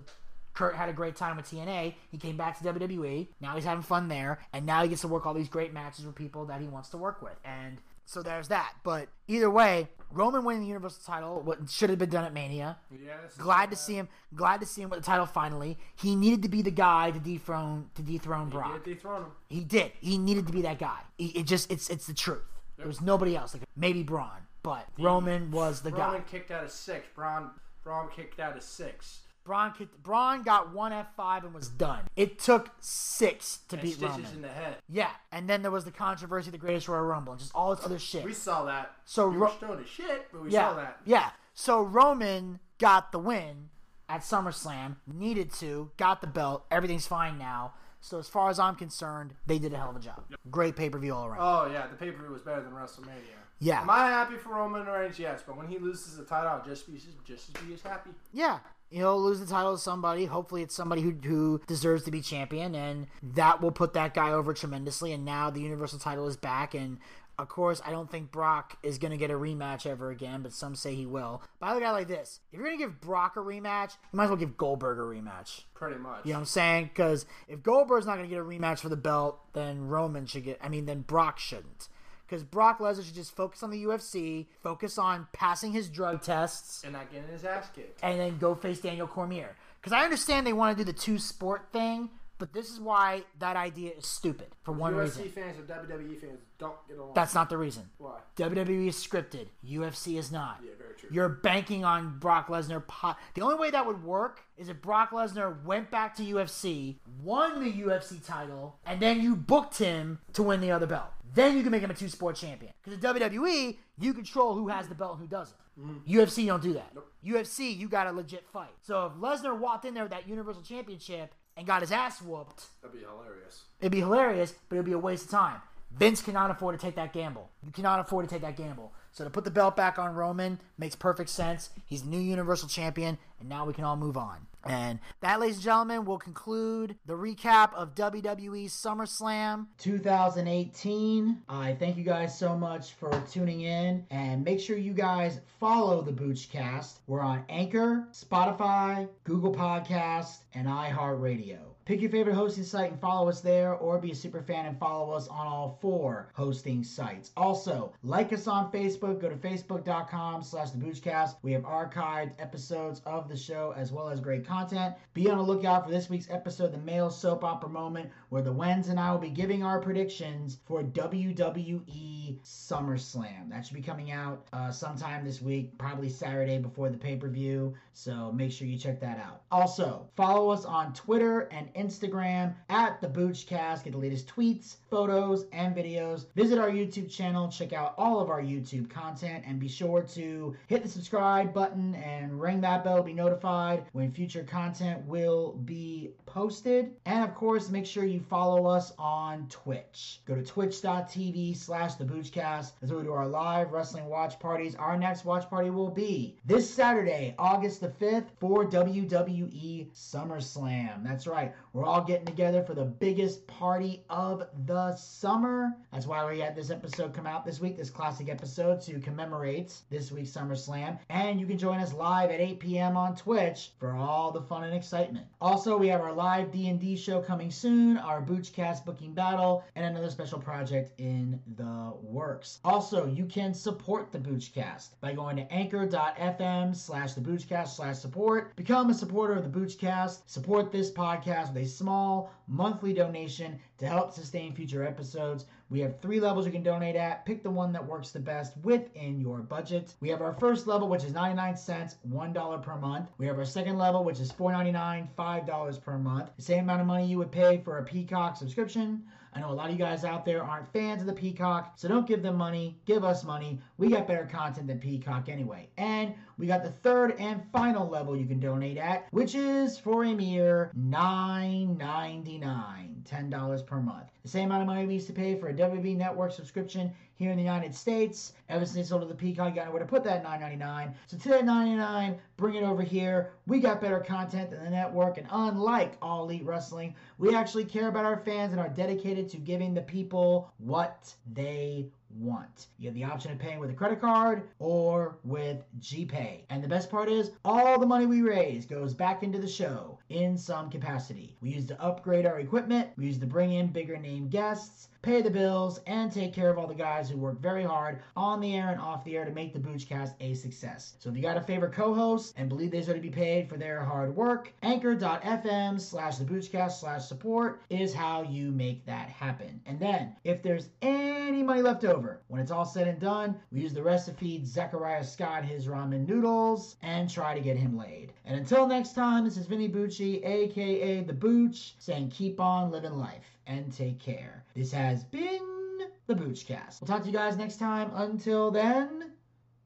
S2: Kurt had a great time with TNA. He came back to WWE. Now he's having fun there, and now he gets to work all these great matches with people that he wants to work with. And so there's that. But either way, Roman winning the Universal title, what should have been done at Mania.
S3: Yes.
S2: Glad to see him. Glad to see him with the title finally. He needed to be the guy to dethrone to dethrone Brock.
S3: Did dethrone him?
S2: He did. He needed to be that guy. He, it just it's it's the truth. There was nobody else. Like maybe Braun, but Roman was the guy.
S3: Roman kicked out of six. Braun Braun kicked out of six.
S2: Braun kicked, Braun got one F five and was done. It took six to
S3: And
S2: beat
S3: stitches
S2: Roman.
S3: in the head.
S2: Yeah, and then there was the controversy, of the Greatest Royal Rumble, and just all this other shit.
S3: We saw that.
S2: So
S3: we
S2: Ro-
S3: were stoned as shit, but we
S2: yeah,
S3: saw that.
S2: yeah. So Roman got the win at SummerSlam, needed to, got the belt, everything's fine now. So as far as I'm concerned, they did a hell of a job. Great pay per view all around.
S3: Oh yeah, the pay per view was better than WrestleMania.
S2: Yeah.
S3: Am I happy for Roman Reigns? Yes, but when he loses the title, I'll just be just be as happy.
S2: Yeah. He'll lose the title to somebody. Hopefully, it's somebody who, who deserves to be champion, and that will put that guy over tremendously. And now the Universal title is back. And of course, I don't think Brock is going to get a rematch ever again, but some say he will. But I look at like this if you're going to give Brock a rematch, you might as well give Goldberg a rematch.
S3: Pretty much.
S2: You know what I'm saying? Because if Goldberg's not going to get a rematch for the belt, then Roman should get. I mean, then Brock shouldn't. Because Brock Lesnar should just focus on the UFC, focus on passing his drug tests,
S3: And not getting his ass kicked.
S2: and then go face Daniel Cormier. Because I understand they want to do the two sport thing, but this is why that idea is stupid for one
S3: UFC
S2: reason.
S3: fans and WWE fans don't get along.
S2: That's not the reason.
S3: why.
S2: WWE is scripted. UFC is not.
S3: Yeah, very true.
S2: You're banking on Brock Lesnar. Po- the only way that would work is if Brock Lesnar went back to UFC, won the UFC title, and then you booked him to win the other belt. Then you can make him a two sport champion. Because in WWE, you control who has the belt and who doesn't. Mm-hmm. UFC, you don't do that. UFC, you got a legit fight. So if Lesnar walked in there with that Universal Championship and got his ass whooped,
S3: That'd be hilarious.
S2: It'd be hilarious, but it'd be a waste of time. Vince cannot afford to take that gamble. You cannot afford to take that gamble. So to put the belt back on Roman makes perfect sense. He's new Universal Champion, and now we can all move on. And that, ladies and gentlemen, will conclude the recap of WWE SummerSlam 2018. I thank you guys so much for tuning in, and make sure you guys follow the Boochcast. We're on Anchor, Spotify, Google Podcast, and iHeartRadio. Pick your favorite hosting site and follow us there, or be a super fan and follow us on all four hosting sites. Also, like us on Facebook. Go to facebook.com slash the Boochcast. We have archived episodes of the show as well as great content. Be on the lookout for this week's episode, the male soap opera moment, where the Wens and I will be giving our predictions for WWE SummerSlam. That should be coming out uh, sometime this week, probably Saturday before the pay per view. So make sure you check that out. Also, follow us on Twitter and Instagram at the Boochcast. Get the latest tweets, photos, and videos. Visit our YouTube channel. Check out all of our YouTube content and be sure to hit the subscribe button and ring that bell to be notified when future content will be posted. And of course, make sure you follow us on Twitch. Go to twitch.tv slash the. That's where we do our live wrestling watch parties. Our next watch party will be this Saturday, August the 5th for WWE SummerSlam. That's right. We're all getting together for the biggest party of the summer. That's why we had this episode come out this week, this classic episode to commemorate this week's SummerSlam. And you can join us live at 8 p.m. on Twitch for all the fun and excitement. Also, we have our live D&D show coming soon, our Boochcast booking battle, and another special project in the works. Also, you can support the Boochcast by going to anchor.fm slash the Boochcast slash support. Become a supporter of the Boochcast. Support this podcast with a small monthly donation to help sustain future episodes. We have three levels you can donate at. Pick the one that works the best within your budget. We have our first level, which is 99 cents, $1 per month. We have our second level, which is $4.99, $5 per month. The same amount of money you would pay for a Peacock subscription. I know a lot of you guys out there aren't fans of the Peacock, so don't give them money. Give us money. We got better content than Peacock anyway. And we got the third and final level you can donate at, which is for a mere $9.99. $10 per month. The same amount of money we used to pay for a WWE Network subscription here in the United States. Ever since they sold to the Peacock, you got nowhere to put that $9.99. So to that $9.99, bring it over here. We got better content than the network, and unlike All Elite Wrestling, we actually care about our fans and are dedicated to giving the people what they want. You have the option of paying with a credit card or with GPay. And the best part is, all the money we raise goes back into the show in some capacity. We use to upgrade our equipment, we use to bring in bigger name guests, pay the bills, and take care of all the guys who work very hard on the air and off the air to make the Boochcast a success. So if you got a favorite co-host and believe they to be paid for their hard work, anchor.fm slash the Boochcast slash support is how you make that happen. And then, if there's any money left over, when it's all said and done, we use the feed Zechariah Scott his ramen noodles and try to get him laid. And until next time, this is Vinny Bucci, aka The Booch, saying keep on living life and take care. This has been the Boochcast. We'll talk to you guys next time. Until then,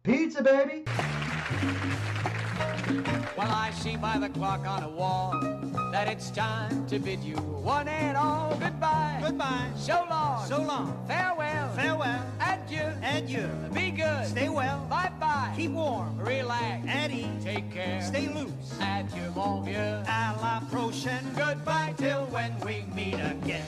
S2: pizza, baby!
S4: Well, I see by the clock on the wall that it's time to bid you one and all goodbye.
S5: Goodbye.
S4: So long.
S5: So long.
S4: Farewell.
S5: Farewell.
S4: Adieu.
S5: Adieu.
S4: Be good.
S5: Stay well.
S4: Bye bye.
S5: Keep warm.
S4: Relax.
S5: At ease.
S4: Take care.
S5: Stay loose.
S4: Adieu, mon vieux.
S5: À la prochaine.
S4: Goodbye till when we meet again.